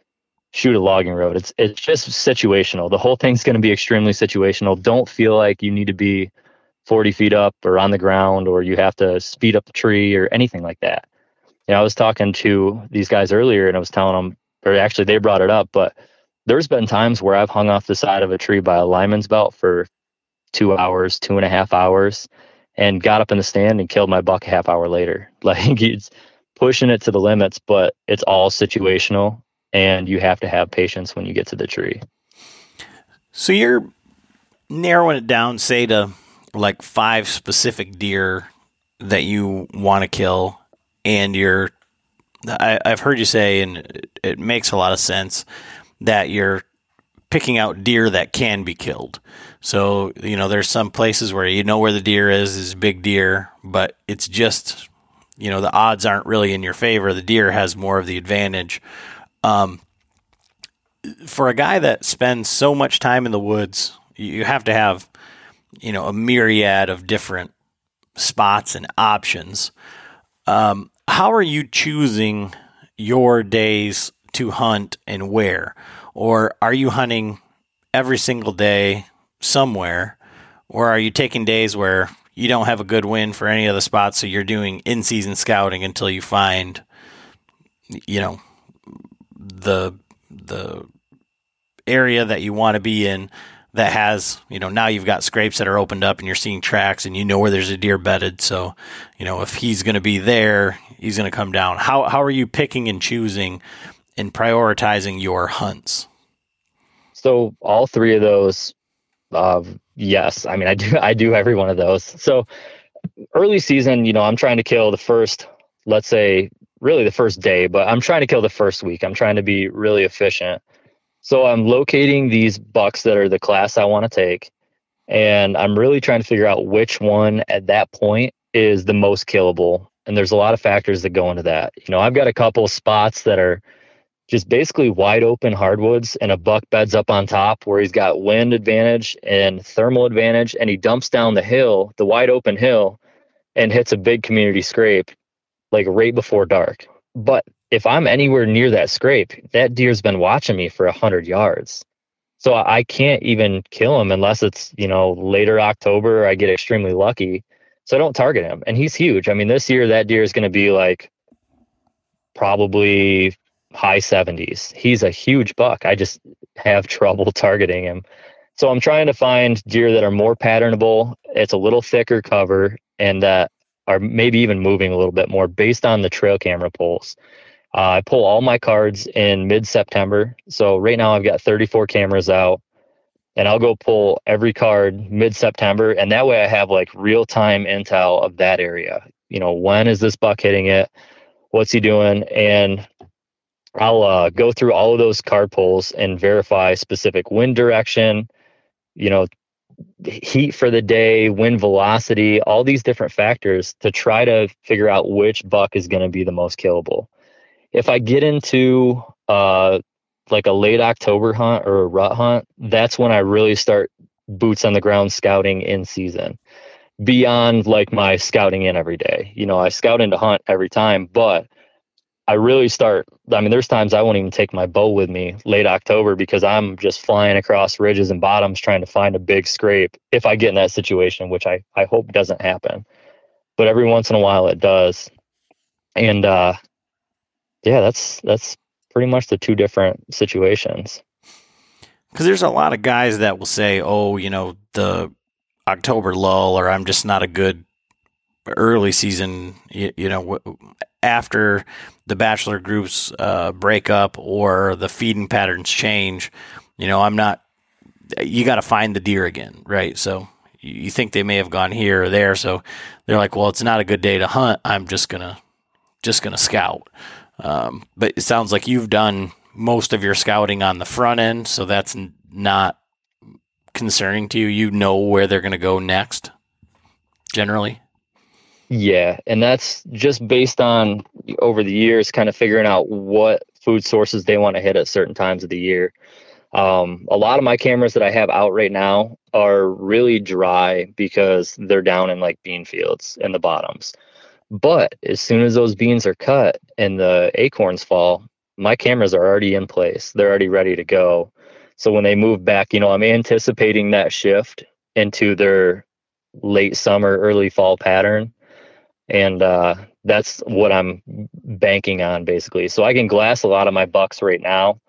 shoot a logging road. It's it's just situational. The whole thing's going to be extremely situational. Don't feel like you need to be 40 feet up or on the ground, or you have to speed up the tree or anything like that. You know, I was talking to these guys earlier and I was telling them, or actually they brought it up, but there's been times where I've hung off the side of a tree by a lineman's belt for two hours, two and a half hours, and got up in the stand and killed my buck a half hour later. (laughs) Like it's pushing it to the limits, but it's all situational and you have to have patience when you get to the tree. So you're narrowing it down, say to like five specific deer that you want to kill, and you're. I, have heard you say, and it, it makes a lot of sense that you're picking out deer that can be killed. So, you know, there's some places where you know where the deer is, is big deer, but it's just, you know, the odds aren't really in your favor. The deer has more of the advantage. Um, for a guy that spends so much time in the woods, you have to have, you know, a myriad of different spots and options. Um, how are you choosing your days to hunt and where? Or are you hunting every single day somewhere? Or are you taking days where you don't have a good win for any of the spots, so you're doing in season scouting until you find, you know, the the area that you want to be in that has, you know, now you've got scrapes that are opened up and you're seeing tracks and you know where there's a deer bedded. So, you know, if he's going to be there, he's going to come down. How, how are you picking and choosing and prioritizing your hunts? So all three of those, uh, yes. I mean, I do, I do every one of those. So early season, you know, I'm trying to kill the first, let's say really the first day, but I'm trying to kill the first week. I'm trying to be really efficient. So I'm locating these bucks that are the class I want to take. And I'm really trying to figure out which one at that point is the most killable. And there's a lot of factors that go into that. You know, I've got a couple spots that are just basically wide open hardwoods and a buck beds up on top where he's got wind advantage and thermal advantage and he dumps down the hill, the wide open hill, and hits a big community scrape like right before dark. But if I'm anywhere near that scrape, that deer's been watching me for a hundred yards. So I can't even kill him unless it's, you know, later October, I get extremely lucky. So I don't target him. And he's huge. I mean, this year that deer is going to be like probably high 70s. He's a huge buck. I just have (laughs) trouble targeting him. So I'm trying to find deer that are more patternable. It's a little thicker cover and that are maybe even moving a little bit more based on the trail camera pulls. Uh, I pull all my cards in mid September. So right now I've got 34 cameras out and I'll go pull every card mid September. And that way I have like real time intel of that area. You know, when is this buck hitting it? What's he doing? And I'll uh, go through all of those card pulls and verify specific wind direction, you know, heat for the day, wind velocity, all these different factors to try to figure out which buck is going to be the most killable. If I get into uh, like a late October hunt or a rut hunt, that's when I really start boots on the ground scouting in season beyond like my scouting in every day. You know, I scout into hunt every time, but I really start. I mean, there's times I won't even take my bow with me late October because I'm just flying across ridges and bottoms trying to find a big scrape. If I get in that situation, which I I hope doesn't happen, but every once in a while it does. And uh, yeah, that's that's pretty much the two different situations. Because there's a lot of guys that will say, "Oh, you know, the October lull," or "I'm just not a good early season." You, you know, after the bachelor groups uh, break up or the feeding patterns change, you know, I'm not. You got to find the deer again, right? So you think they may have gone here or there, so they're like, "Well, it's not a good day to hunt. I'm just gonna, just gonna scout." Um, but it sounds like you've done most of your scouting on the front end, so that's not concerning to you. You know where they're going to go next, generally. Yeah, and that's just based on over the years, kind of figuring out what food sources they want to hit at certain times of the year. Um, a lot of my cameras that I have out right now are really dry because they're down in like bean fields in the bottoms. But as soon as those beans are cut and the acorns fall, my cameras are already in place. They're already ready to go. So when they move back, you know, I'm anticipating that shift into their late summer, early fall pattern. And uh, that's what I'm banking on basically. So I can glass a lot of my bucks right now,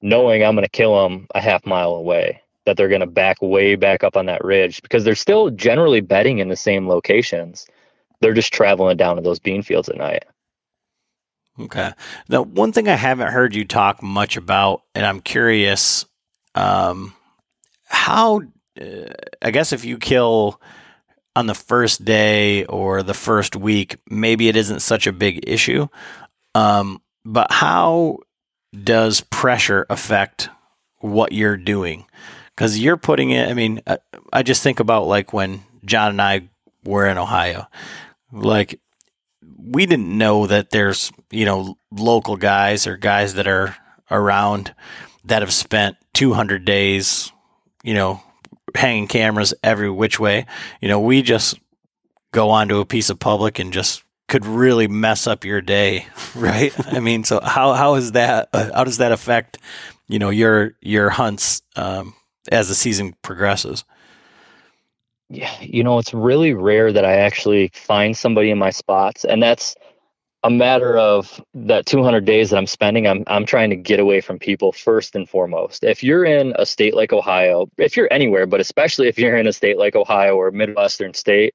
knowing I'm going to kill them a half mile away, that they're going to back way back up on that ridge because they're still generally bedding in the same locations. They're just traveling down to those bean fields at night. Okay. Now, one thing I haven't heard you talk much about, and I'm curious, um, how, uh, I guess if you kill on the first day or the first week, maybe it isn't such a big issue. Um, but how does pressure affect what you're doing? Because you're putting it, I mean, I, I just think about like when John and I were in Ohio. Like we didn't know that there's you know local guys or guys that are around that have spent 200 days you know hanging cameras every which way. You know we just go onto a piece of public and just could really mess up your day. (laughs) Right. (laughs) I mean so how how is that uh, how does that affect you know your your hunts um, as the season progresses? Yeah, you know, it's really rare that I actually find somebody in my spots, and that's a matter of that 200 days that I'm spending. I'm I'm trying to get away from people first and foremost. If you're in a state like Ohio, if you're anywhere, but especially if you're in a state like Ohio or midwestern state,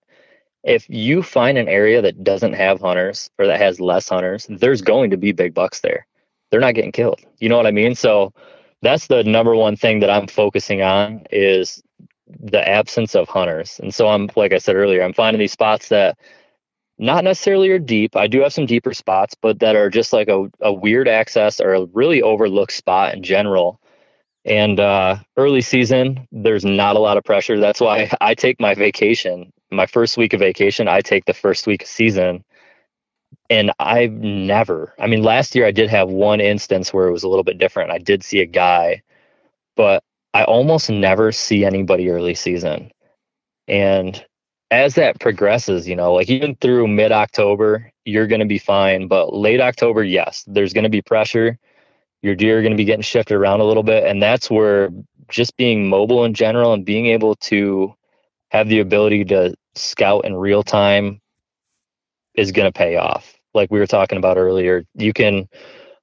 if you find an area that doesn't have hunters or that has less hunters, there's going to be big bucks there. They're not getting killed. You know what I mean? So that's the number one thing that I'm focusing on is the absence of hunters. And so I'm like I said earlier, I'm finding these spots that not necessarily are deep. I do have some deeper spots, but that are just like a, a weird access or a really overlooked spot in general. And uh, early season, there's not a lot of pressure. That's why (laughs) I take my vacation, my first week of vacation, I take the first week of season. And I've never, I mean, last year I did have one instance where it was a little bit different. I did see a guy, but I almost never see anybody early season. And as that progresses, you know, like even through mid October, you're going to be fine. But late October, yes, there's going to be pressure. Your deer are going to be getting shifted around a little bit. And that's where just being mobile in general and being able to have the ability to scout in real time is going to pay off. Like we were talking about earlier, you can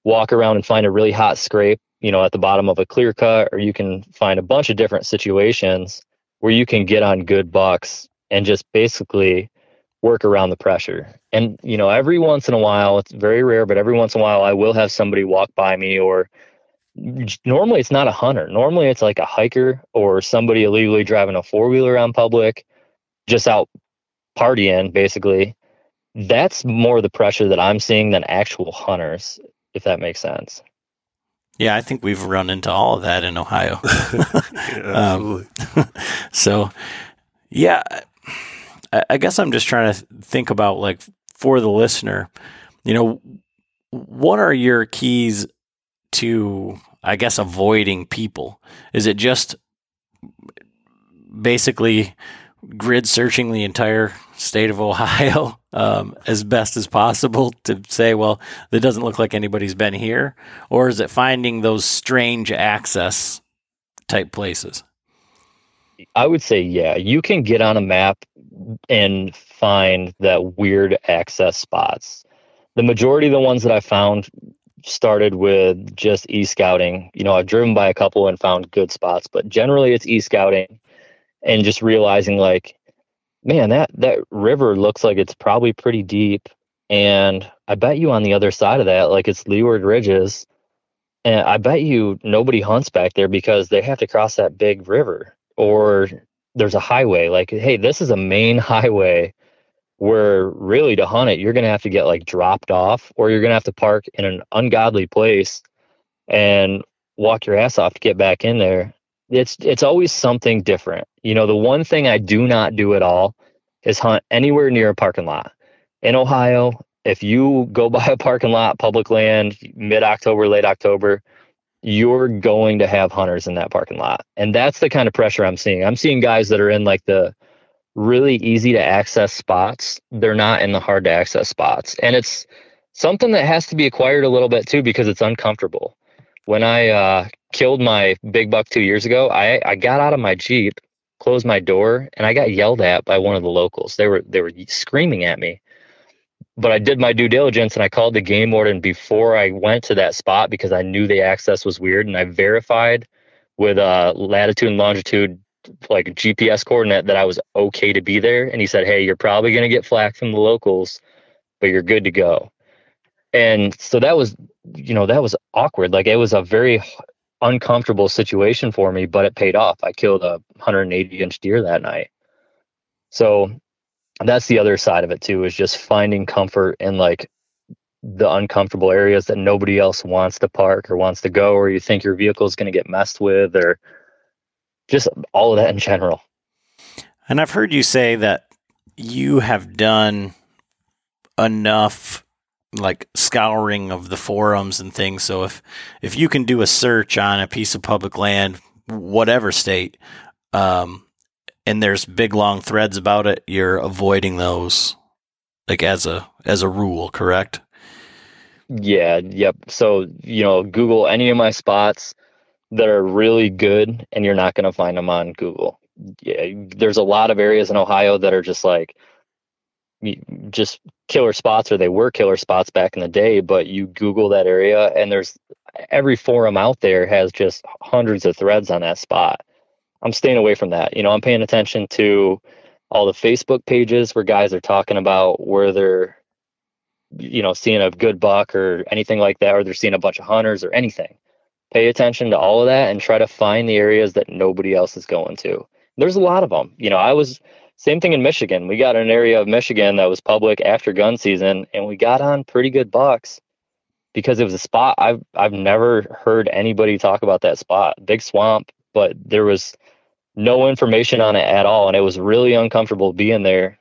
walk around and find a really hot scrape you know, at the bottom of a clear cut, or you can find a bunch of different situations where you can get on good bucks and just basically work around the pressure. And, you know, every once in a while, it's very rare, but every once in a while, I will have somebody walk by me or normally it's not a hunter. Normally it's like a hiker or somebody illegally driving a four wheeler around public, just out partying, basically. That's more the pressure that I'm seeing than actual hunters, if that makes sense. Yeah, I think we've run into all of that in Ohio. (laughs) yeah, (laughs) um, (laughs) so, yeah, I, guess I'm just trying to think about like for the listener, you know, what are your keys to, I guess, avoiding people? Is it just basically grid searching the entire state of Ohio (laughs) um, as best as possible to say, well, that doesn't look like anybody's been here? Or is it finding those strange access type places? I would say, yeah, you can get on a map and find that weird access spots. The majority of the ones that I found started with just e scouting. You know, I've driven by a couple and found good spots, but generally it's e scouting and just realizing like man that that river looks like it's probably pretty deep and i bet you on the other side of that like it's leeward ridges and i bet you nobody hunts back there because they have to cross that big river or there's a highway like hey this is a main (laughs) highway where really to hunt it you're going to have to get like dropped off or you're going to have to park in an ungodly place and walk your ass off to get back in there it's it's always something different. You know, the one thing I do not do at all is hunt anywhere near a parking lot. In Ohio, if you go (laughs) by a parking lot, public land, mid October, late October, you're going to have hunters in that parking lot. And that's the kind of pressure I'm seeing. I'm seeing guys that are in like the really easy to access spots. They're not in the hard to access spots. And it's something that has to be acquired a little bit too because it's uncomfortable. When I uh, killed my big buck two years ago, I, I got out of my Jeep closed my door and I got yelled at by one of the locals. They were they were screaming at me. But I did my due diligence and I called the game warden before I went to that spot because I knew the access was weird and I verified with uh latitude and longitude like GPS coordinate that I was okay to be there and he said, "Hey, you're probably going to get flack from the locals, but you're good to go." And so that was you know, that was awkward. Like it was a very uncomfortable situation for me, but it paid off. I killed a 180 inch deer that night. So that's the other side of it too, is just finding comfort in like the uncomfortable areas that nobody else wants to park or wants to go, or you think your vehicle is going to get messed with, or just all of that in general. And I've heard you say that you have done enough like scouring of the forums and things. So if if you can do a search on a piece of public land, whatever state, um, and there's big long threads about it, you're avoiding those like as a as a rule, correct? Yeah, yep. So, you know, Google any of my spots that are really good and you're not going to find them on Google. Yeah, there's a lot of areas in Ohio that are just like just killer spots or they were killer spots back in the day but you google that area and there's every forum out there has just hundreds of threads on that spot i'm staying away from that. You know i'm paying attention to all the facebook pages where guys are talking about where they're you know seeing a good buck or anything like that or they're seeing a bunch of hunters or anything. Pay attention to all of that and try to find the areas that nobody else is going to. There's a lot of them you know i was same thing in Michigan. We got an area of Michigan that was public after gun season, and we got on pretty good bucks because it was a spot. I've I've never heard anybody talk about that spot. Big swamp, but there was no information on it at all, and it was really uncomfortable being there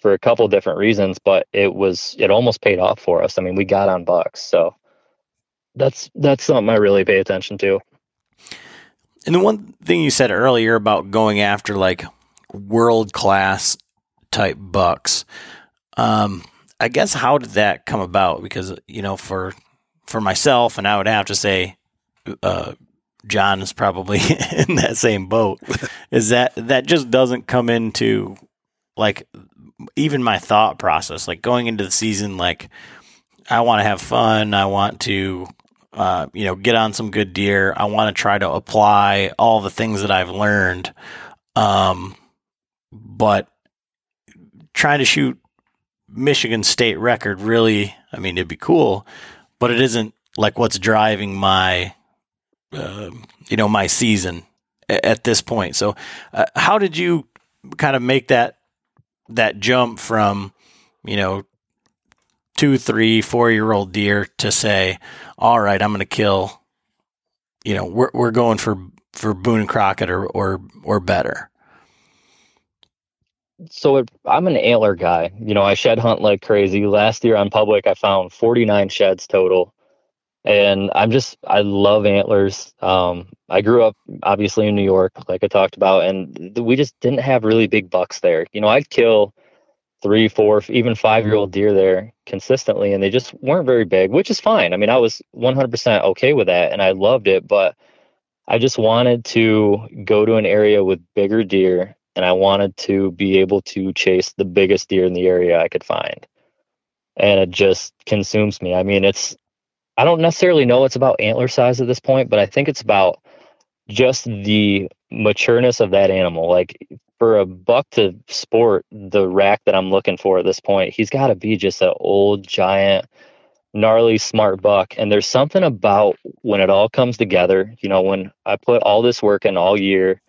for a couple different reasons. But it was it almost paid off for us. I mean, we got on bucks, so that's that's something I really pay attention to. And the one thing you said earlier about going after like world class type bucks. Um, I guess how did that come about? Because you know, for for myself, and I would have to say, uh, John is probably (laughs) in that same boat. is that that just doesn't come into like even my thought process? Like going into the season, like I want to have fun. I want to uh, you know, get on some good deer. I want to try to apply all the things that I've learned. Um, but trying to shoot Michigan state record really, I mean, it'd be cool, but it isn't like what's driving my, uh, you know, my season at, this point. So, uh, how did you kind of make that that jump from, you know, two, three, four year old deer to say, all right, I'm going to kill, you know, we're we're going for for Boone and Crockett or or or better so I'm an antler guy. You know, I shed hunt like crazy. Last year on public, I found 49 sheds total, and I'm just I love antlers. Um, I grew up obviously in New York, like I talked about, and we just didn't have really big bucks there. You know, I'd kill three, four, even five year old deer there consistently, and they just weren't very big, which is fine. I mean, I was 100% okay with that, and I loved it, but I just wanted to go to an area with bigger deer and I wanted to be able to chase the biggest deer in the area I could find. And it just consumes me. I mean, it's I don't necessarily know it's about antler size at this point, but I think it's about just the matureness of that animal. Like for a buck to sport the rack that I'm looking for at this point, he's got to be just an old giant gnarly smart buck and there's something about when it all comes together you know when i put all this work in all year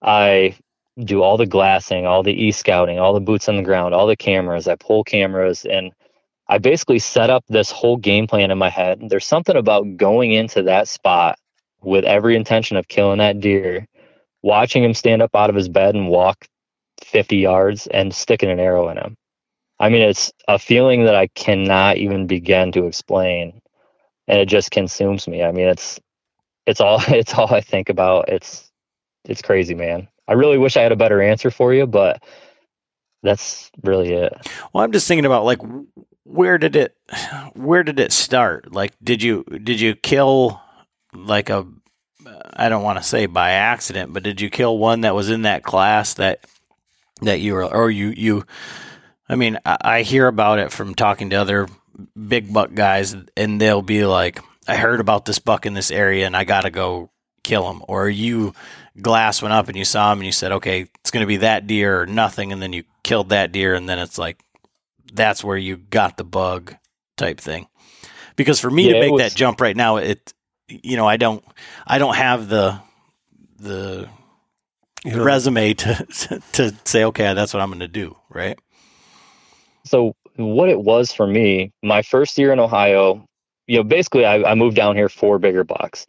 i do all the glassing, all the e scouting, all the boots on the ground, all the cameras. I pull cameras and I basically set up this whole game plan in my head. There's something about going into that spot with every intention of killing that deer, watching him stand up out of his bed and walk 50 yards and sticking an arrow in him. I mean, it's a feeling that I cannot even begin to explain, and it just consumes me. I mean, it's it's all (laughs) it's all I think about. It's it's crazy, man. I really wish I had a better answer for you, but that's really it. Well, I'm just thinking about like where did it where did it start? Like did you did you kill like a I don't want to say by accident, but did you kill one that was in that class that that you were or you you? I mean, I, I hear about it from talking to other big buck guys, and they'll be like, "I heard about this buck in this area, and I got to go kill him." Or you glass went up and you saw him, and you said, "Okay, it's going to be that deer or nothing," and then you killed that deer, and then it's like that's where you got the bug type thing. Because for me Yeah, to make was- that jump right now, it you know I don't I don't have the the You know, resume to (laughs) to say okay that's what I'm going to do right. So what it was for me, my first year in Ohio, you know, basically I, I moved down here for bigger bucks.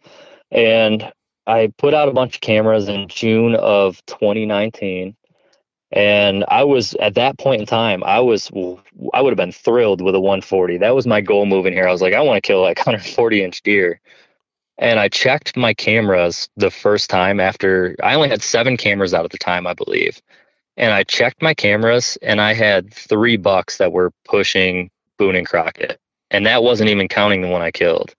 And I put out a bunch of cameras in June of 2019. And I was at that point in time, I was I would have been thrilled with a 140. That was my goal moving here. I was like, I want to kill like (laughs) 140 inch deer. And I checked my cameras the first time after I only had seven cameras out at the time, I believe and I checked my cameras and I had three bucks that were pushing Boone and Crockett. And that wasn't even counting the one I killed.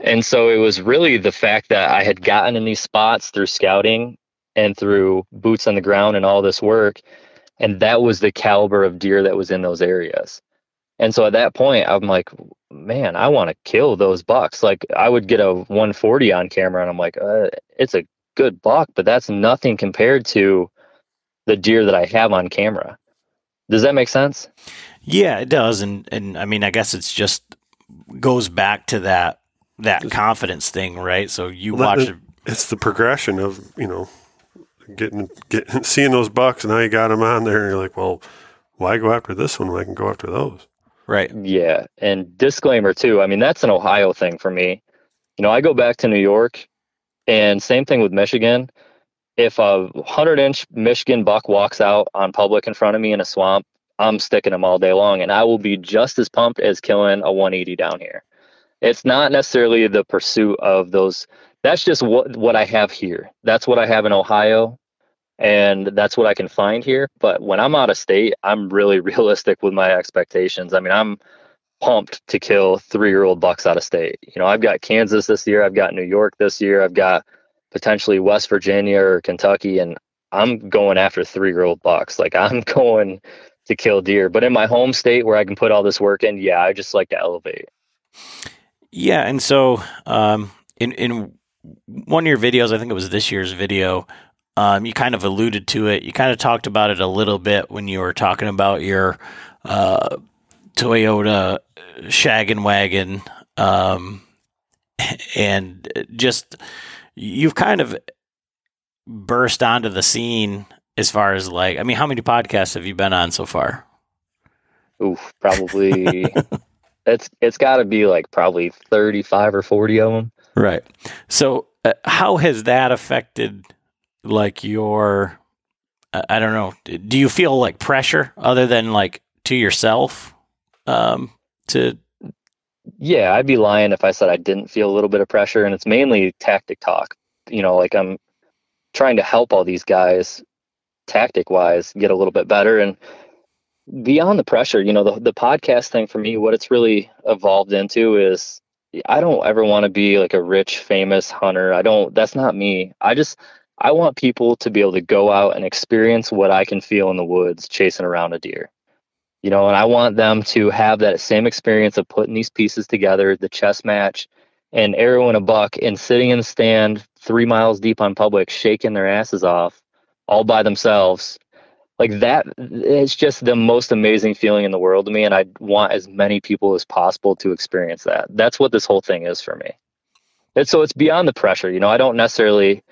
And so it was really the fact that I had gotten in these spots through scouting and through boots on the ground and all this work. And that was the caliber of deer that was in those areas. And so at that point, I'm like, man, I want to kill those bucks. Like I would get a 140 on camera and I'm like, uh, it's a good buck, but that's nothing compared to the deer that I have on camera. Does that make sense? Yeah, it does, and and I mean, I guess it's just goes back to that that confidence thing, right? So you Well, watch, that- it's the progression of you know getting getting seeing those bucks, and now you got them on there, and you're like, well, why go after this one when I can go after those? right? Yeah. And disclaimer too. I mean, that's an Ohio thing for me. You know, I go back to New York and same thing with Michigan. If a 100 inch Michigan buck walks out on public in front of me in a swamp, I'm sticking them all day long and I will be just as pumped as killing a 180 down here. It's not necessarily the pursuit of those. That's just what, what I have here. That's what I have in Ohio and that's what I can find here. But when I'm out of state, I'm really (laughs) realistic with my expectations. I mean, I'm pumped to kill three year old bucks out of state. You know, I've got Kansas this year, I've got New York this year, I've got potentially West Virginia or Kentucky, and I'm going after three year old bucks. Like (laughs) I'm going to kill deer. But in my home state where I can put all this work in, yeah, I just like to elevate. Yeah, and so um, in in one of your videos, I think it was this year's video, um, you kind of alluded to it. You kind of talked about it a little bit when you were talking about your uh, Toyota shag and wagon, um, (laughs) and just you've kind of burst onto the scene as far as like, I mean, how many podcasts have you been on so far? Oof, probably (laughs) it's it's got to be like probably 35 or 40 of them. Right. So, uh, how has that affected like your? Uh, I don't know. Do you feel like pressure other than like to yourself? Um, to Yeah, I'd be lying if I said I didn't feel a little bit of pressure, and it's mainly tactic talk. You know, like I'm trying to help all these guys tactic wise get a little bit better and beyond the pressure, you know, the the podcast thing for me, what it's really evolved into is I don't ever want to be like a rich, famous hunter. I don't that's not me. I just I want people to be able to go out and experience what I can feel in the woods chasing around a deer. You know, and I want them to have that same experience of putting these pieces together, the chess match, and arrowing a buck and sitting in the stand three miles deep on public, shaking their asses off all by themselves. Like that, it's just the most amazing feeling in the world to me. And I want as many people as possible to experience that. That's what this whole thing is for me. And so it's beyond the pressure. You know, I don't necessarily,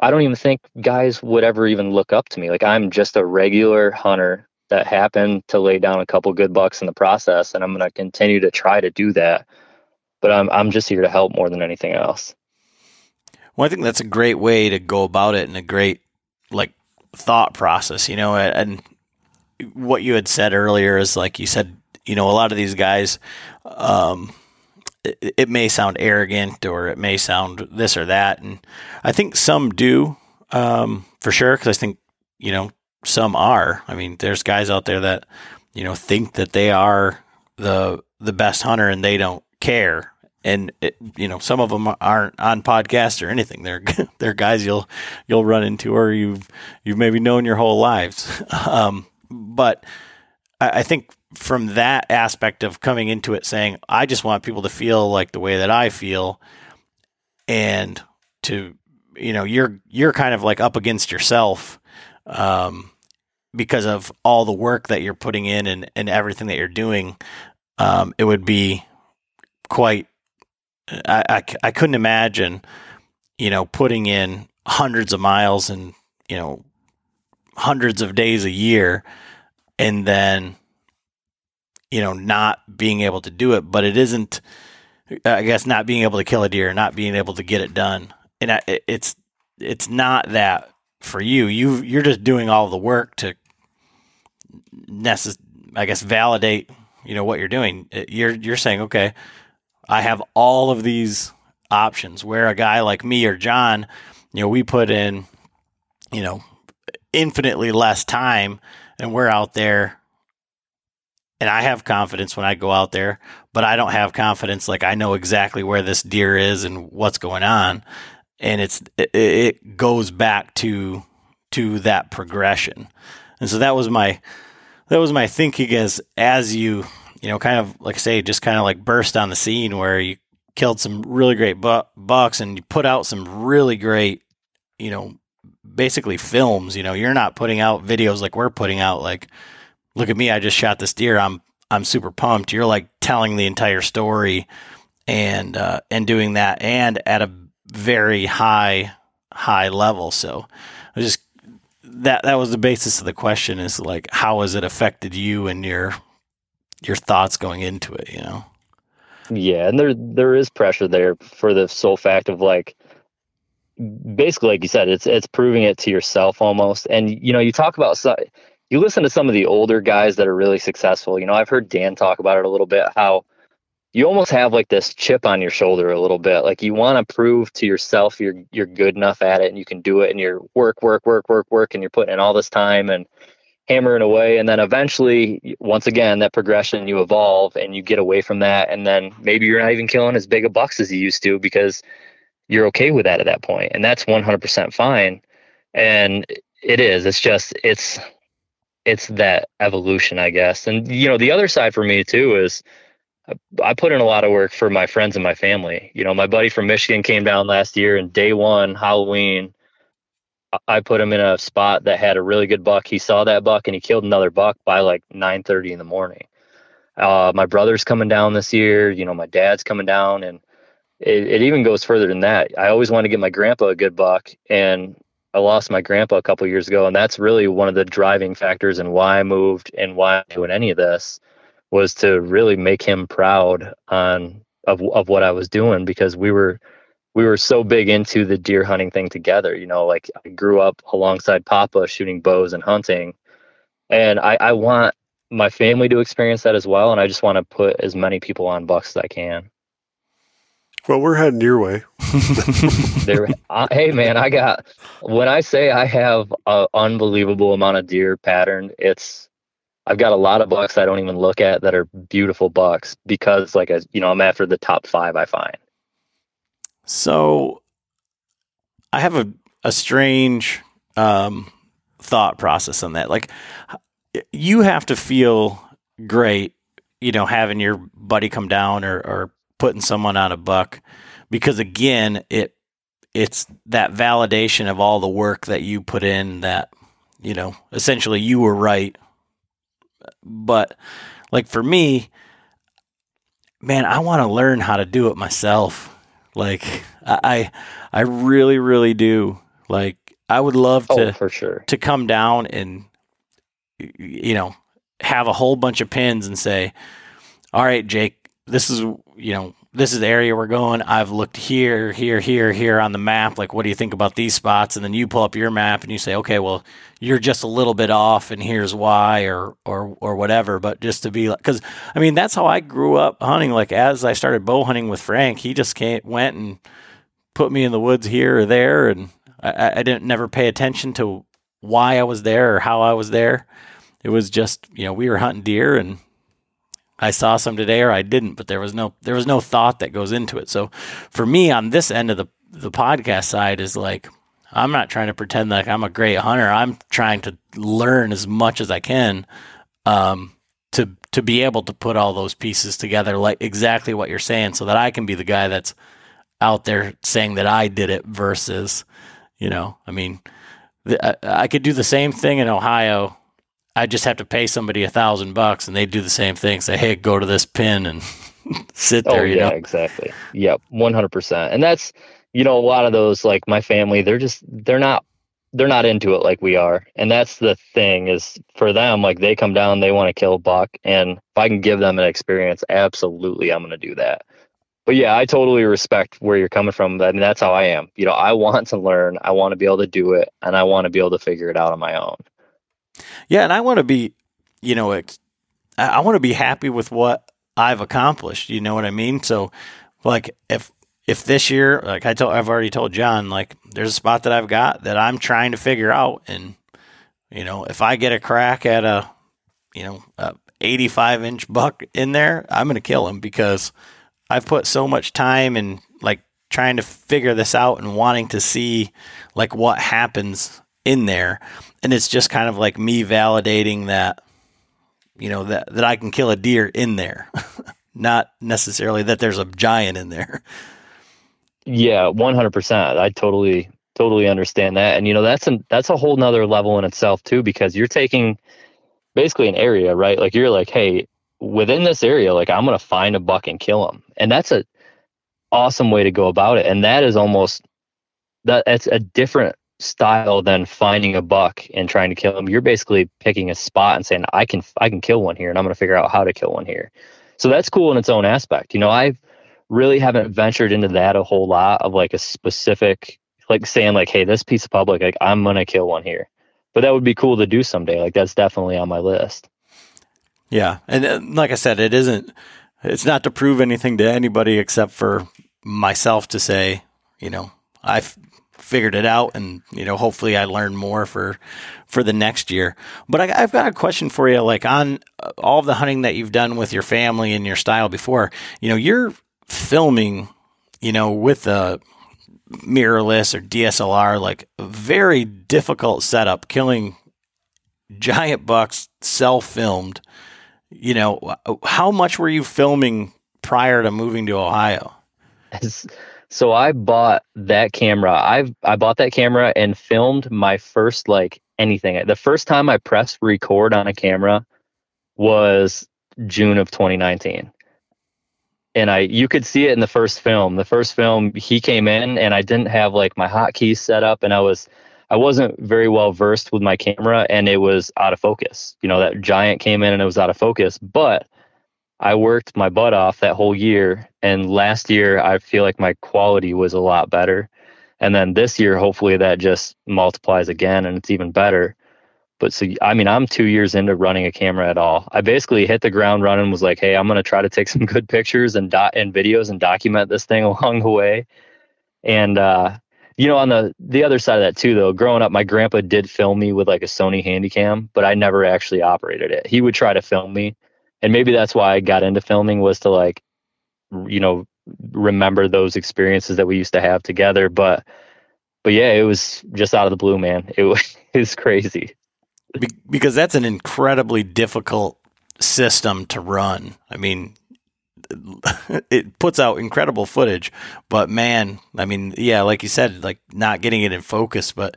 I don't even think guys would ever even look up to me. Like I'm just a regular hunter that happened to lay down a couple good bucks in the process. And I'm going to continue to try to do that. But I'm, I'm just here to help more than anything else. well, I think that's a great way to go about it and a great like thought process. You know, and what you had said earlier is like you said. You know, a lot of these guys. Um, it, it may sound arrogant or it may sound this or that. And I think some do, um, for sure. Cause I think, you know, some are. I mean, there's guys out there that, you know, think that they are the, the best hunter and they don't care. And it, you know some of them aren't on podcasts or anything. They're (laughs) they're guys you'll you'll run into or you've you've maybe known your whole lives. (laughs) Um, but I, I think from that aspect of coming into it saying I just want people to feel like the way that I feel, and to you know you're you're kind of like up against yourself. Um, because of all the work that you're putting in and, and everything that you're doing, um, it would be quite I, I, I couldn't imagine, you know, putting in hundreds of miles and, you know, hundreds of days a year and then, you know, not being able to do it. But it isn't, I guess, not being able to kill a deer, not being able to get it done. And I, it's, it's not that for you. You, you're just doing all the work to necess- I guess, validate, you know, what you're doing. You're, you're saying, okay, I have all of these options where a guy like me or John, you know, we put in, you know, infinitely less time and we're out there and I have confidence when I go out there, but I don't have confidence like I know exactly where this deer is and what's going on. And it's it, it goes back to to that progression. And so that was my that was my thinking as as you you know, kind of like I say, just kind of like burst on the scene where you killed some really great bu- bucks and you put out some really great, you know, basically films. You know, you're not putting out videos like we're putting out. Like, look at me, I just shot this deer. I'm I'm super pumped. You're like telling the entire story and uh, and doing that and at a very high high level. So I just that that was the basis of the question is like how has it affected you and your your thoughts going into it, you know? Yeah, and there there is pressure there for the sole fact of like basically like you said, it's it's proving it to yourself almost. And you know, you talk about you listen to some of the older guys that are really successful. You know, I've heard Dan talk about it a little bit how you almost have like this chip on your shoulder a little bit. Like you want to prove to yourself you're you're good enough at it and you can do it and you're work work work work work and you're putting in all this time and hammering away and then eventually once again that progression you evolve and you get away from that and then maybe you're not even killing as big a bucks as you used to because you're okay with that at that point and that's 100% fine and it is. It's just it's it's that evolution i guess and you know the other side for me too is i put in a lot of work for my friends and my family. You know my buddy from michigan came down last year and day one halloween I put him in a spot that had a really good buck. He saw that buck and he killed another buck by like 9:30 in the morning. Uh, my brother's coming down this year. You know, my dad's coming down, and it, it even goes further than that. I always want to get my grandpa a good buck, and I lost my grandpa a couple years ago, and that's really one of the driving factors and why I moved and why I'm doing any of this was to really make him proud on of of what I was doing because we were we were so big into the deer hunting thing together. You know, like I grew up alongside Papa shooting bows and hunting. And I, I want my family to experience that as well. And I just want to put as many people on bucks as I can. Well, we're heading your way. (laughs) (laughs) there, uh, hey man, I got when I say I have an unbelievable amount of deer pattern, it's I've got a lot of bucks I don't even look at that are beautiful bucks because like a, you know I'm after the top five I find. So I have a, a strange um, thought process on that. Like, you have to feel great, you know, having your buddy come down or, or putting someone on a buck because again, it it's that validation of all the work that you put in that you know essentially you were right but like for me man i want to learn how to do it myself like I, I really, really do. Like I would love oh, to oh, for sure to come down and you know have a whole bunch of pins and say, "All right, Jake, this is you know this is the area we're going. I've looked here, here, here, here on the map. Like, what do you think about these spots? And then you pull up your map and you say, okay, well, you're just a little bit off, and here's why, or or or whatever. But just to be like, because I mean, that's how I grew up hunting. Like, as I started bow hunting with Frank, he just came, went and put me in the woods here or there, and I, I didn't never pay attention to why I was there or how I was there. It was just, you know, we were hunting deer and I saw some today or I didn't, but there was no there was no thought that goes into it. So for me on this end of the the podcast side is like I'm not trying to pretend like I'm a great hunter. I'm trying to learn as much as I can um, to to be able to put all those pieces together, like exactly what you're saying, so that I can be the guy that's out there saying that I did it versus, you know, I mean, I, I could do the same thing in Ohio. I just have to pay somebody a thousand bucks, and they do the same thing. Say, hey, go to this pin and (laughs) sit oh, there. Oh you yeah, know? exactly. Yep, one hundred percent. And that's you know a lot of those like my family, they're just they're not they're not into it like we are, and that's the thing is for them like they come down, they want to kill a buck, and if I can give them an experience, absolutely, I'm going to do that. But yeah, I totally respect where you're coming from. I mean, that's how I am. You know, I want to learn, I want to be able to do it, and I want to be able to figure it out on my own. Yeah, and I want to be, you know, ex- I want to be happy with what I've accomplished. You know what I mean? So, like, if if this year, like I told, I've already told John, like, there's a spot that I've got that I'm trying to figure out, and you know, if I get a crack at a, you know, a 85 inch buck in there, I'm to kill him because I've put so much time in like trying to figure this out and wanting to see like what happens in there and it's just kind of like me validating that you know that that I can kill a deer in there. (laughs) Not necessarily that there's a giant in there. Yeah, one hundred percent. I totally totally understand that, and you know that's a that's a whole nother level in itself too, because you're taking basically an area, right? Like you're like, hey, within this area, like I'm gonna find a buck and kill him, and that's a awesome way to go about it, and that is almost that that's a different style than finding a buck and trying to kill him. You're basically picking a spot and saying, I can I can kill one here, and I'm gonna figure out how to kill one here. So that's cool in its own aspect. You know, I've really haven't ventured into that a whole lot of like a specific like saying like hey this piece of public like i'm gonna kill one here but that would be cool to do someday like that's definitely on my list yeah and uh, like I said it isn't it's not to prove anything to anybody except for myself to say you know I've figured it out and you know hopefully I learn more for for the next year. But I, I've got a question for you like on uh, all of the hunting that you've done with your family and your style before you know you're filming you know with a mirrorless or DSLR like very difficult setup killing giant bucks self filmed you know how much were you filming prior to moving to Ohio so i bought that camera i've i bought that camera and filmed my first like anything the first time i pressed record on a camera was june of 2019 and I you could see it in the first film. The first film he came in and I didn't have like my hotkeys set up and I was I wasn't very well versed with my camera and it was out of focus. You know, that giant came in and it was out of focus, but I worked my butt off that whole year and last year I feel like my quality was a lot better. And then this year hopefully that just multiplies again and it's even better. But so, I mean, I'm two years into running a camera at all. I basically hit the ground running, was like, hey, I'm going to try to take some (laughs) good pictures and dot and videos and document this thing (laughs) along the way. And, uh, you know, on the the other side of that too, though, growing up, my grandpa did film me with like a Sony Handycam, but I never actually operated it. He would try to film me, and maybe that's why I got into filming was to like, you know, remember those experiences that we used to have together. But, but yeah, it was just out of the blue, man. It was (laughs) it was crazy. Be- because that's an incredibly difficult system to run. I mean, (laughs) it puts out incredible footage, but man, I mean, yeah, like you said, like not getting it in focus, but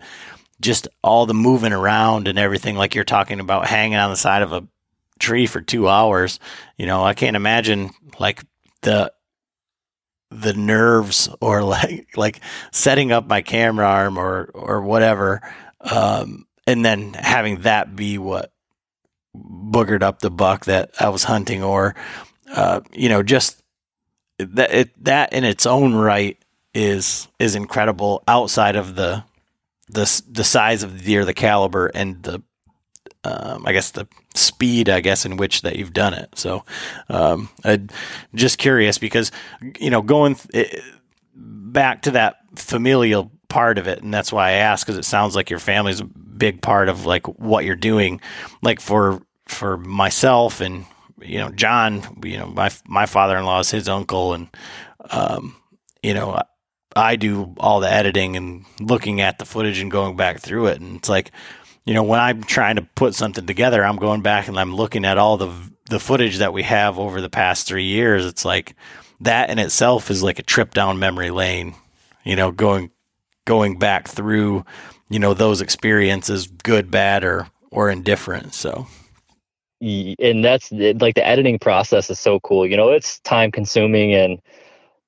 just all the moving around and everything, like you're talking about hanging on the side of a tree for two hours. You know, I can't imagine like the the nerves or (laughs) like like setting up my camera arm or or whatever um and then having that be what boogered up the buck that I was hunting, or uh, you know, just that it, that in its own right is is incredible. Outside of the the the size of the deer, the caliber, and the um, I guess the speed, I guess, in which that you've done it. So, um, I'm just curious because you know going th- back to that familial part of it, and that's why I ask because it sounds like your family's a big part of like what you're doing. Like for for myself and you know, John, you know, my my father in law is his uncle, and um, you know, I do all the editing and looking at the footage and going back through it, and it's like, you know, when I'm trying to put something together, I'm going back and I'm looking at all the the footage that we have over the past three years. It's like that in itself is like a trip down memory lane, you know, going going back through, you know, those experiences, good, bad, or or indifferent. So and that's like the editing process is so cool. You know, it's time consuming and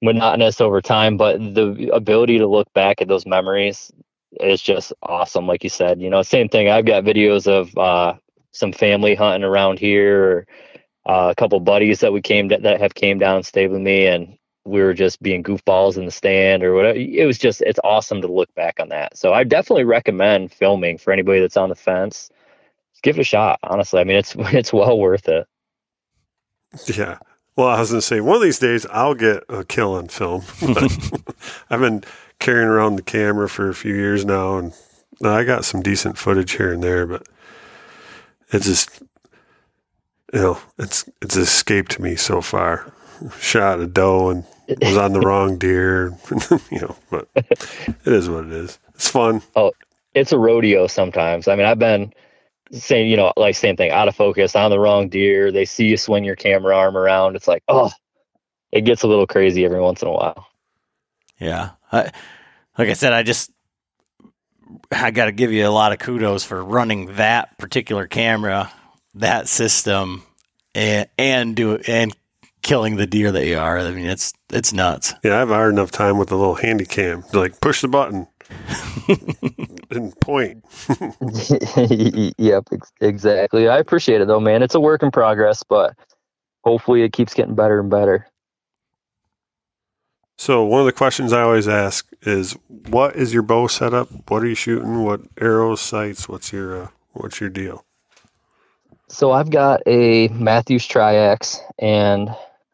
monotonous over time, but the ability to look back at those memories is just awesome. Like you said, you know, same thing. I've got videos of uh, some family hunting around here, or, uh, a couple buddies that we came to, that have came down and stayed with me, and we were just being goofballs in the stand or whatever. It was just it's awesome to look back on that. So I definitely recommend filming for anybody that's on the fence give it a shot. Honestly, I mean, it's (laughs) it's well worth it. Yeah. Well, I was to say one of these days I'll get a kill on film. (laughs) (laughs) I've been carrying around the camera for a few years now, and uh, I got some decent footage here and there, but it just you know it's it's escaped me so far. Shot a doe and was on the (laughs) wrong deer, (laughs) you know. But it is what it is. It's fun. Oh, it's a rodeo sometimes. I mean, I've been same, you know, like same thing, out of focus, on the wrong deer. They see you swing your camera arm around. It's like, oh, it gets a little crazy every once in a while. Yeah. I, like I said, I just, I got to give you a lot of kudos for running that particular camera, that system, and, and do and killing the deer that you are. I mean, it's, it's nuts. Yeah. I have hard enough time with the little handy cam to like push the button (laughs) and point. (laughs) yep, ex- exactly. I appreciate it though, man. It's a work in progress, but hopefully it keeps getting better and better. So one of the questions I always ask is, "What is your bow setup? What are you shooting? What arrows, sights? What's your uh, what's your deal?" So I've got a Mathews Triax, and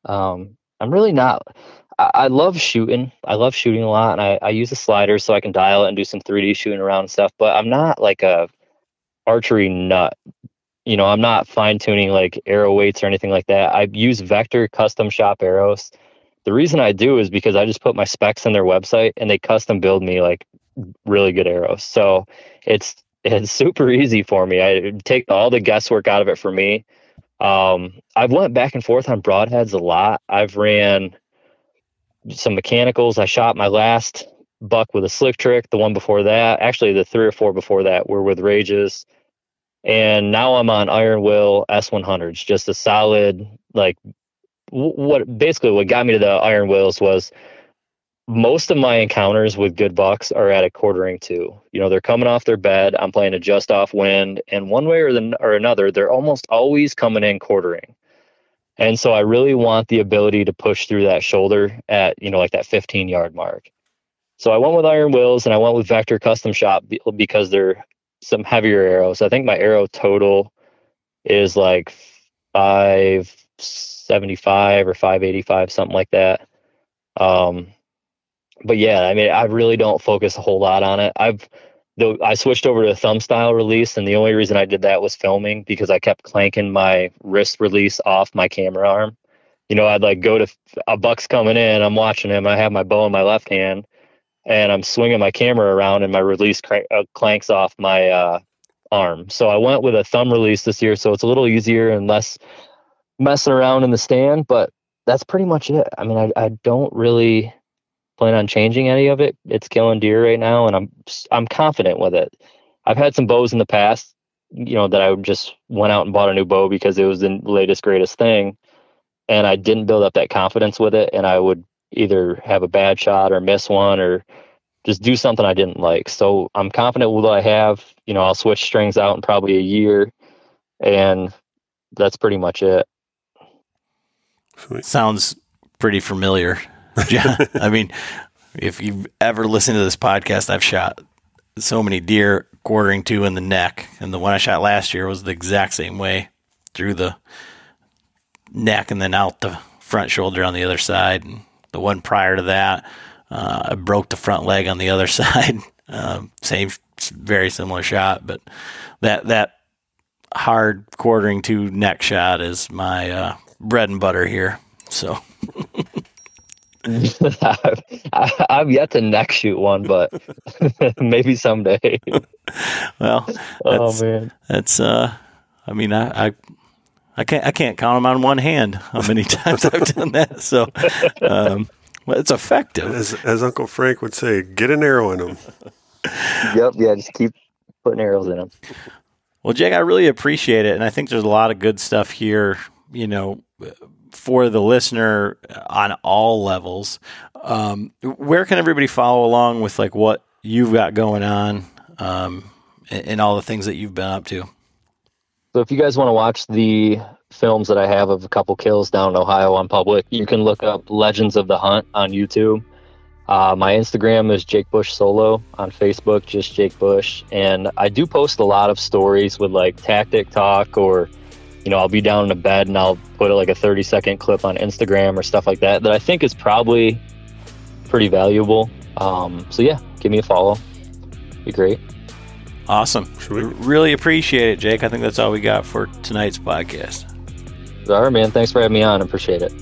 um, I'm really not. I, I love shooting. I love shooting a lot, and I, I use a slider so I can dial it and do some 3D shooting around stuff. But I'm not like a archery nut. You know, I'm not fine tuning like arrow weights or anything like that. I use Vector custom shop arrows. The reason I do is because I just put my specs on their website and they custom build me like really good arrows. So it's (laughs) it's super easy for me. I take all the guesswork out of it for me. Um, I've went back and forth on broadheads a lot. I've ran some mechanicals. I shot my last buck with a slick trick. The one before that, actually, the three or four before that were with Rages. And now I'm on Iron Will S100s, just a solid, like, what basically what got me to the Iron Wills was most of my encounters with good bucks are at a quartering to. You know, they're coming off their bed. I'm playing a just off wind, and one way or the or another, they're almost always coming in quartering. And so I really want the ability to push through that shoulder at, you know, like that 15 yard mark. So I went with Iron Wills and I went with Vector Custom Shop because they're some heavier arrows. I think my arrow total is like 575 or 585, something like that. Um, but yeah, I mean, I really don't focus a whole lot on it. I've the I switched over to a thumb style release, and the only reason I did that was filming because I kept clanking my wrist release off my camera arm. You know, I'd like go to a buck's coming in, I'm watching him, I have my bow in my left hand, and I'm swinging my camera around, and my release uh, clanks off my uh, arm. So I went with a thumb release this year, so it's a little easier and less messing around in the stand. But that's pretty much it. I mean, I, I don't really plan on changing any of it. It's killing deer right now, and I'm I'm confident with it. I've had some bows in the past, you know, that I just went out and bought a new bow because it was the latest greatest thing, and I didn't build up that confidence with it, and I would either have a bad shot or miss one or just do something I didn't like. So I'm confident with what I have. You know, I'll switch strings out in probably a year, and that's pretty much it. Sweet. Sounds pretty familiar. (laughs) yeah, I mean, if you've ever listened to this podcast, I've shot so many deer quartering to in the neck, and the one I shot last year was the exact same way through the neck and then out the front shoulder on the other side. And the one prior to that, uh, I broke the front leg on the other (laughs) side. Um, same, very similar shot, but that that hard quartering to neck shot is my uh, bread and butter here. So I, (laughs) I've yet to neck shoot one, but (laughs) maybe someday. well, oh that's, man, that's uh, I mean, I, I I can't I can't count them on one hand how many (laughs) times I've done that. So, um, well, it's effective. As, as Uncle Frank would say, get an arrow in them. yep, yeah, just keep putting arrows in them. Well, Jake, I really appreciate it, and I think there's a lot of good stuff here. You know, for the listener on all levels. Um, where can everybody follow along with like what you've got going on um, and, and all the things that you've been up to? So if you guys want to watch the films that I have of a couple kills down in Ohio on public, you can look up Legends of the Hunt on YouTube. Uh, my Instagram is Jake Bush Solo. On Facebook, just Jake Bush. And I do post a lot of stories with like tactic talk or, you know, I'll be down in a bed and I'll put like a 30 second clip on Instagram or stuff like that that I think is probably pretty valuable. Um, so yeah, give me a follow. Be great. Awesome. Really appreciate it, Jake. I think that's all we got for tonight's podcast. All right, man. Thanks for having me on. Appreciate it.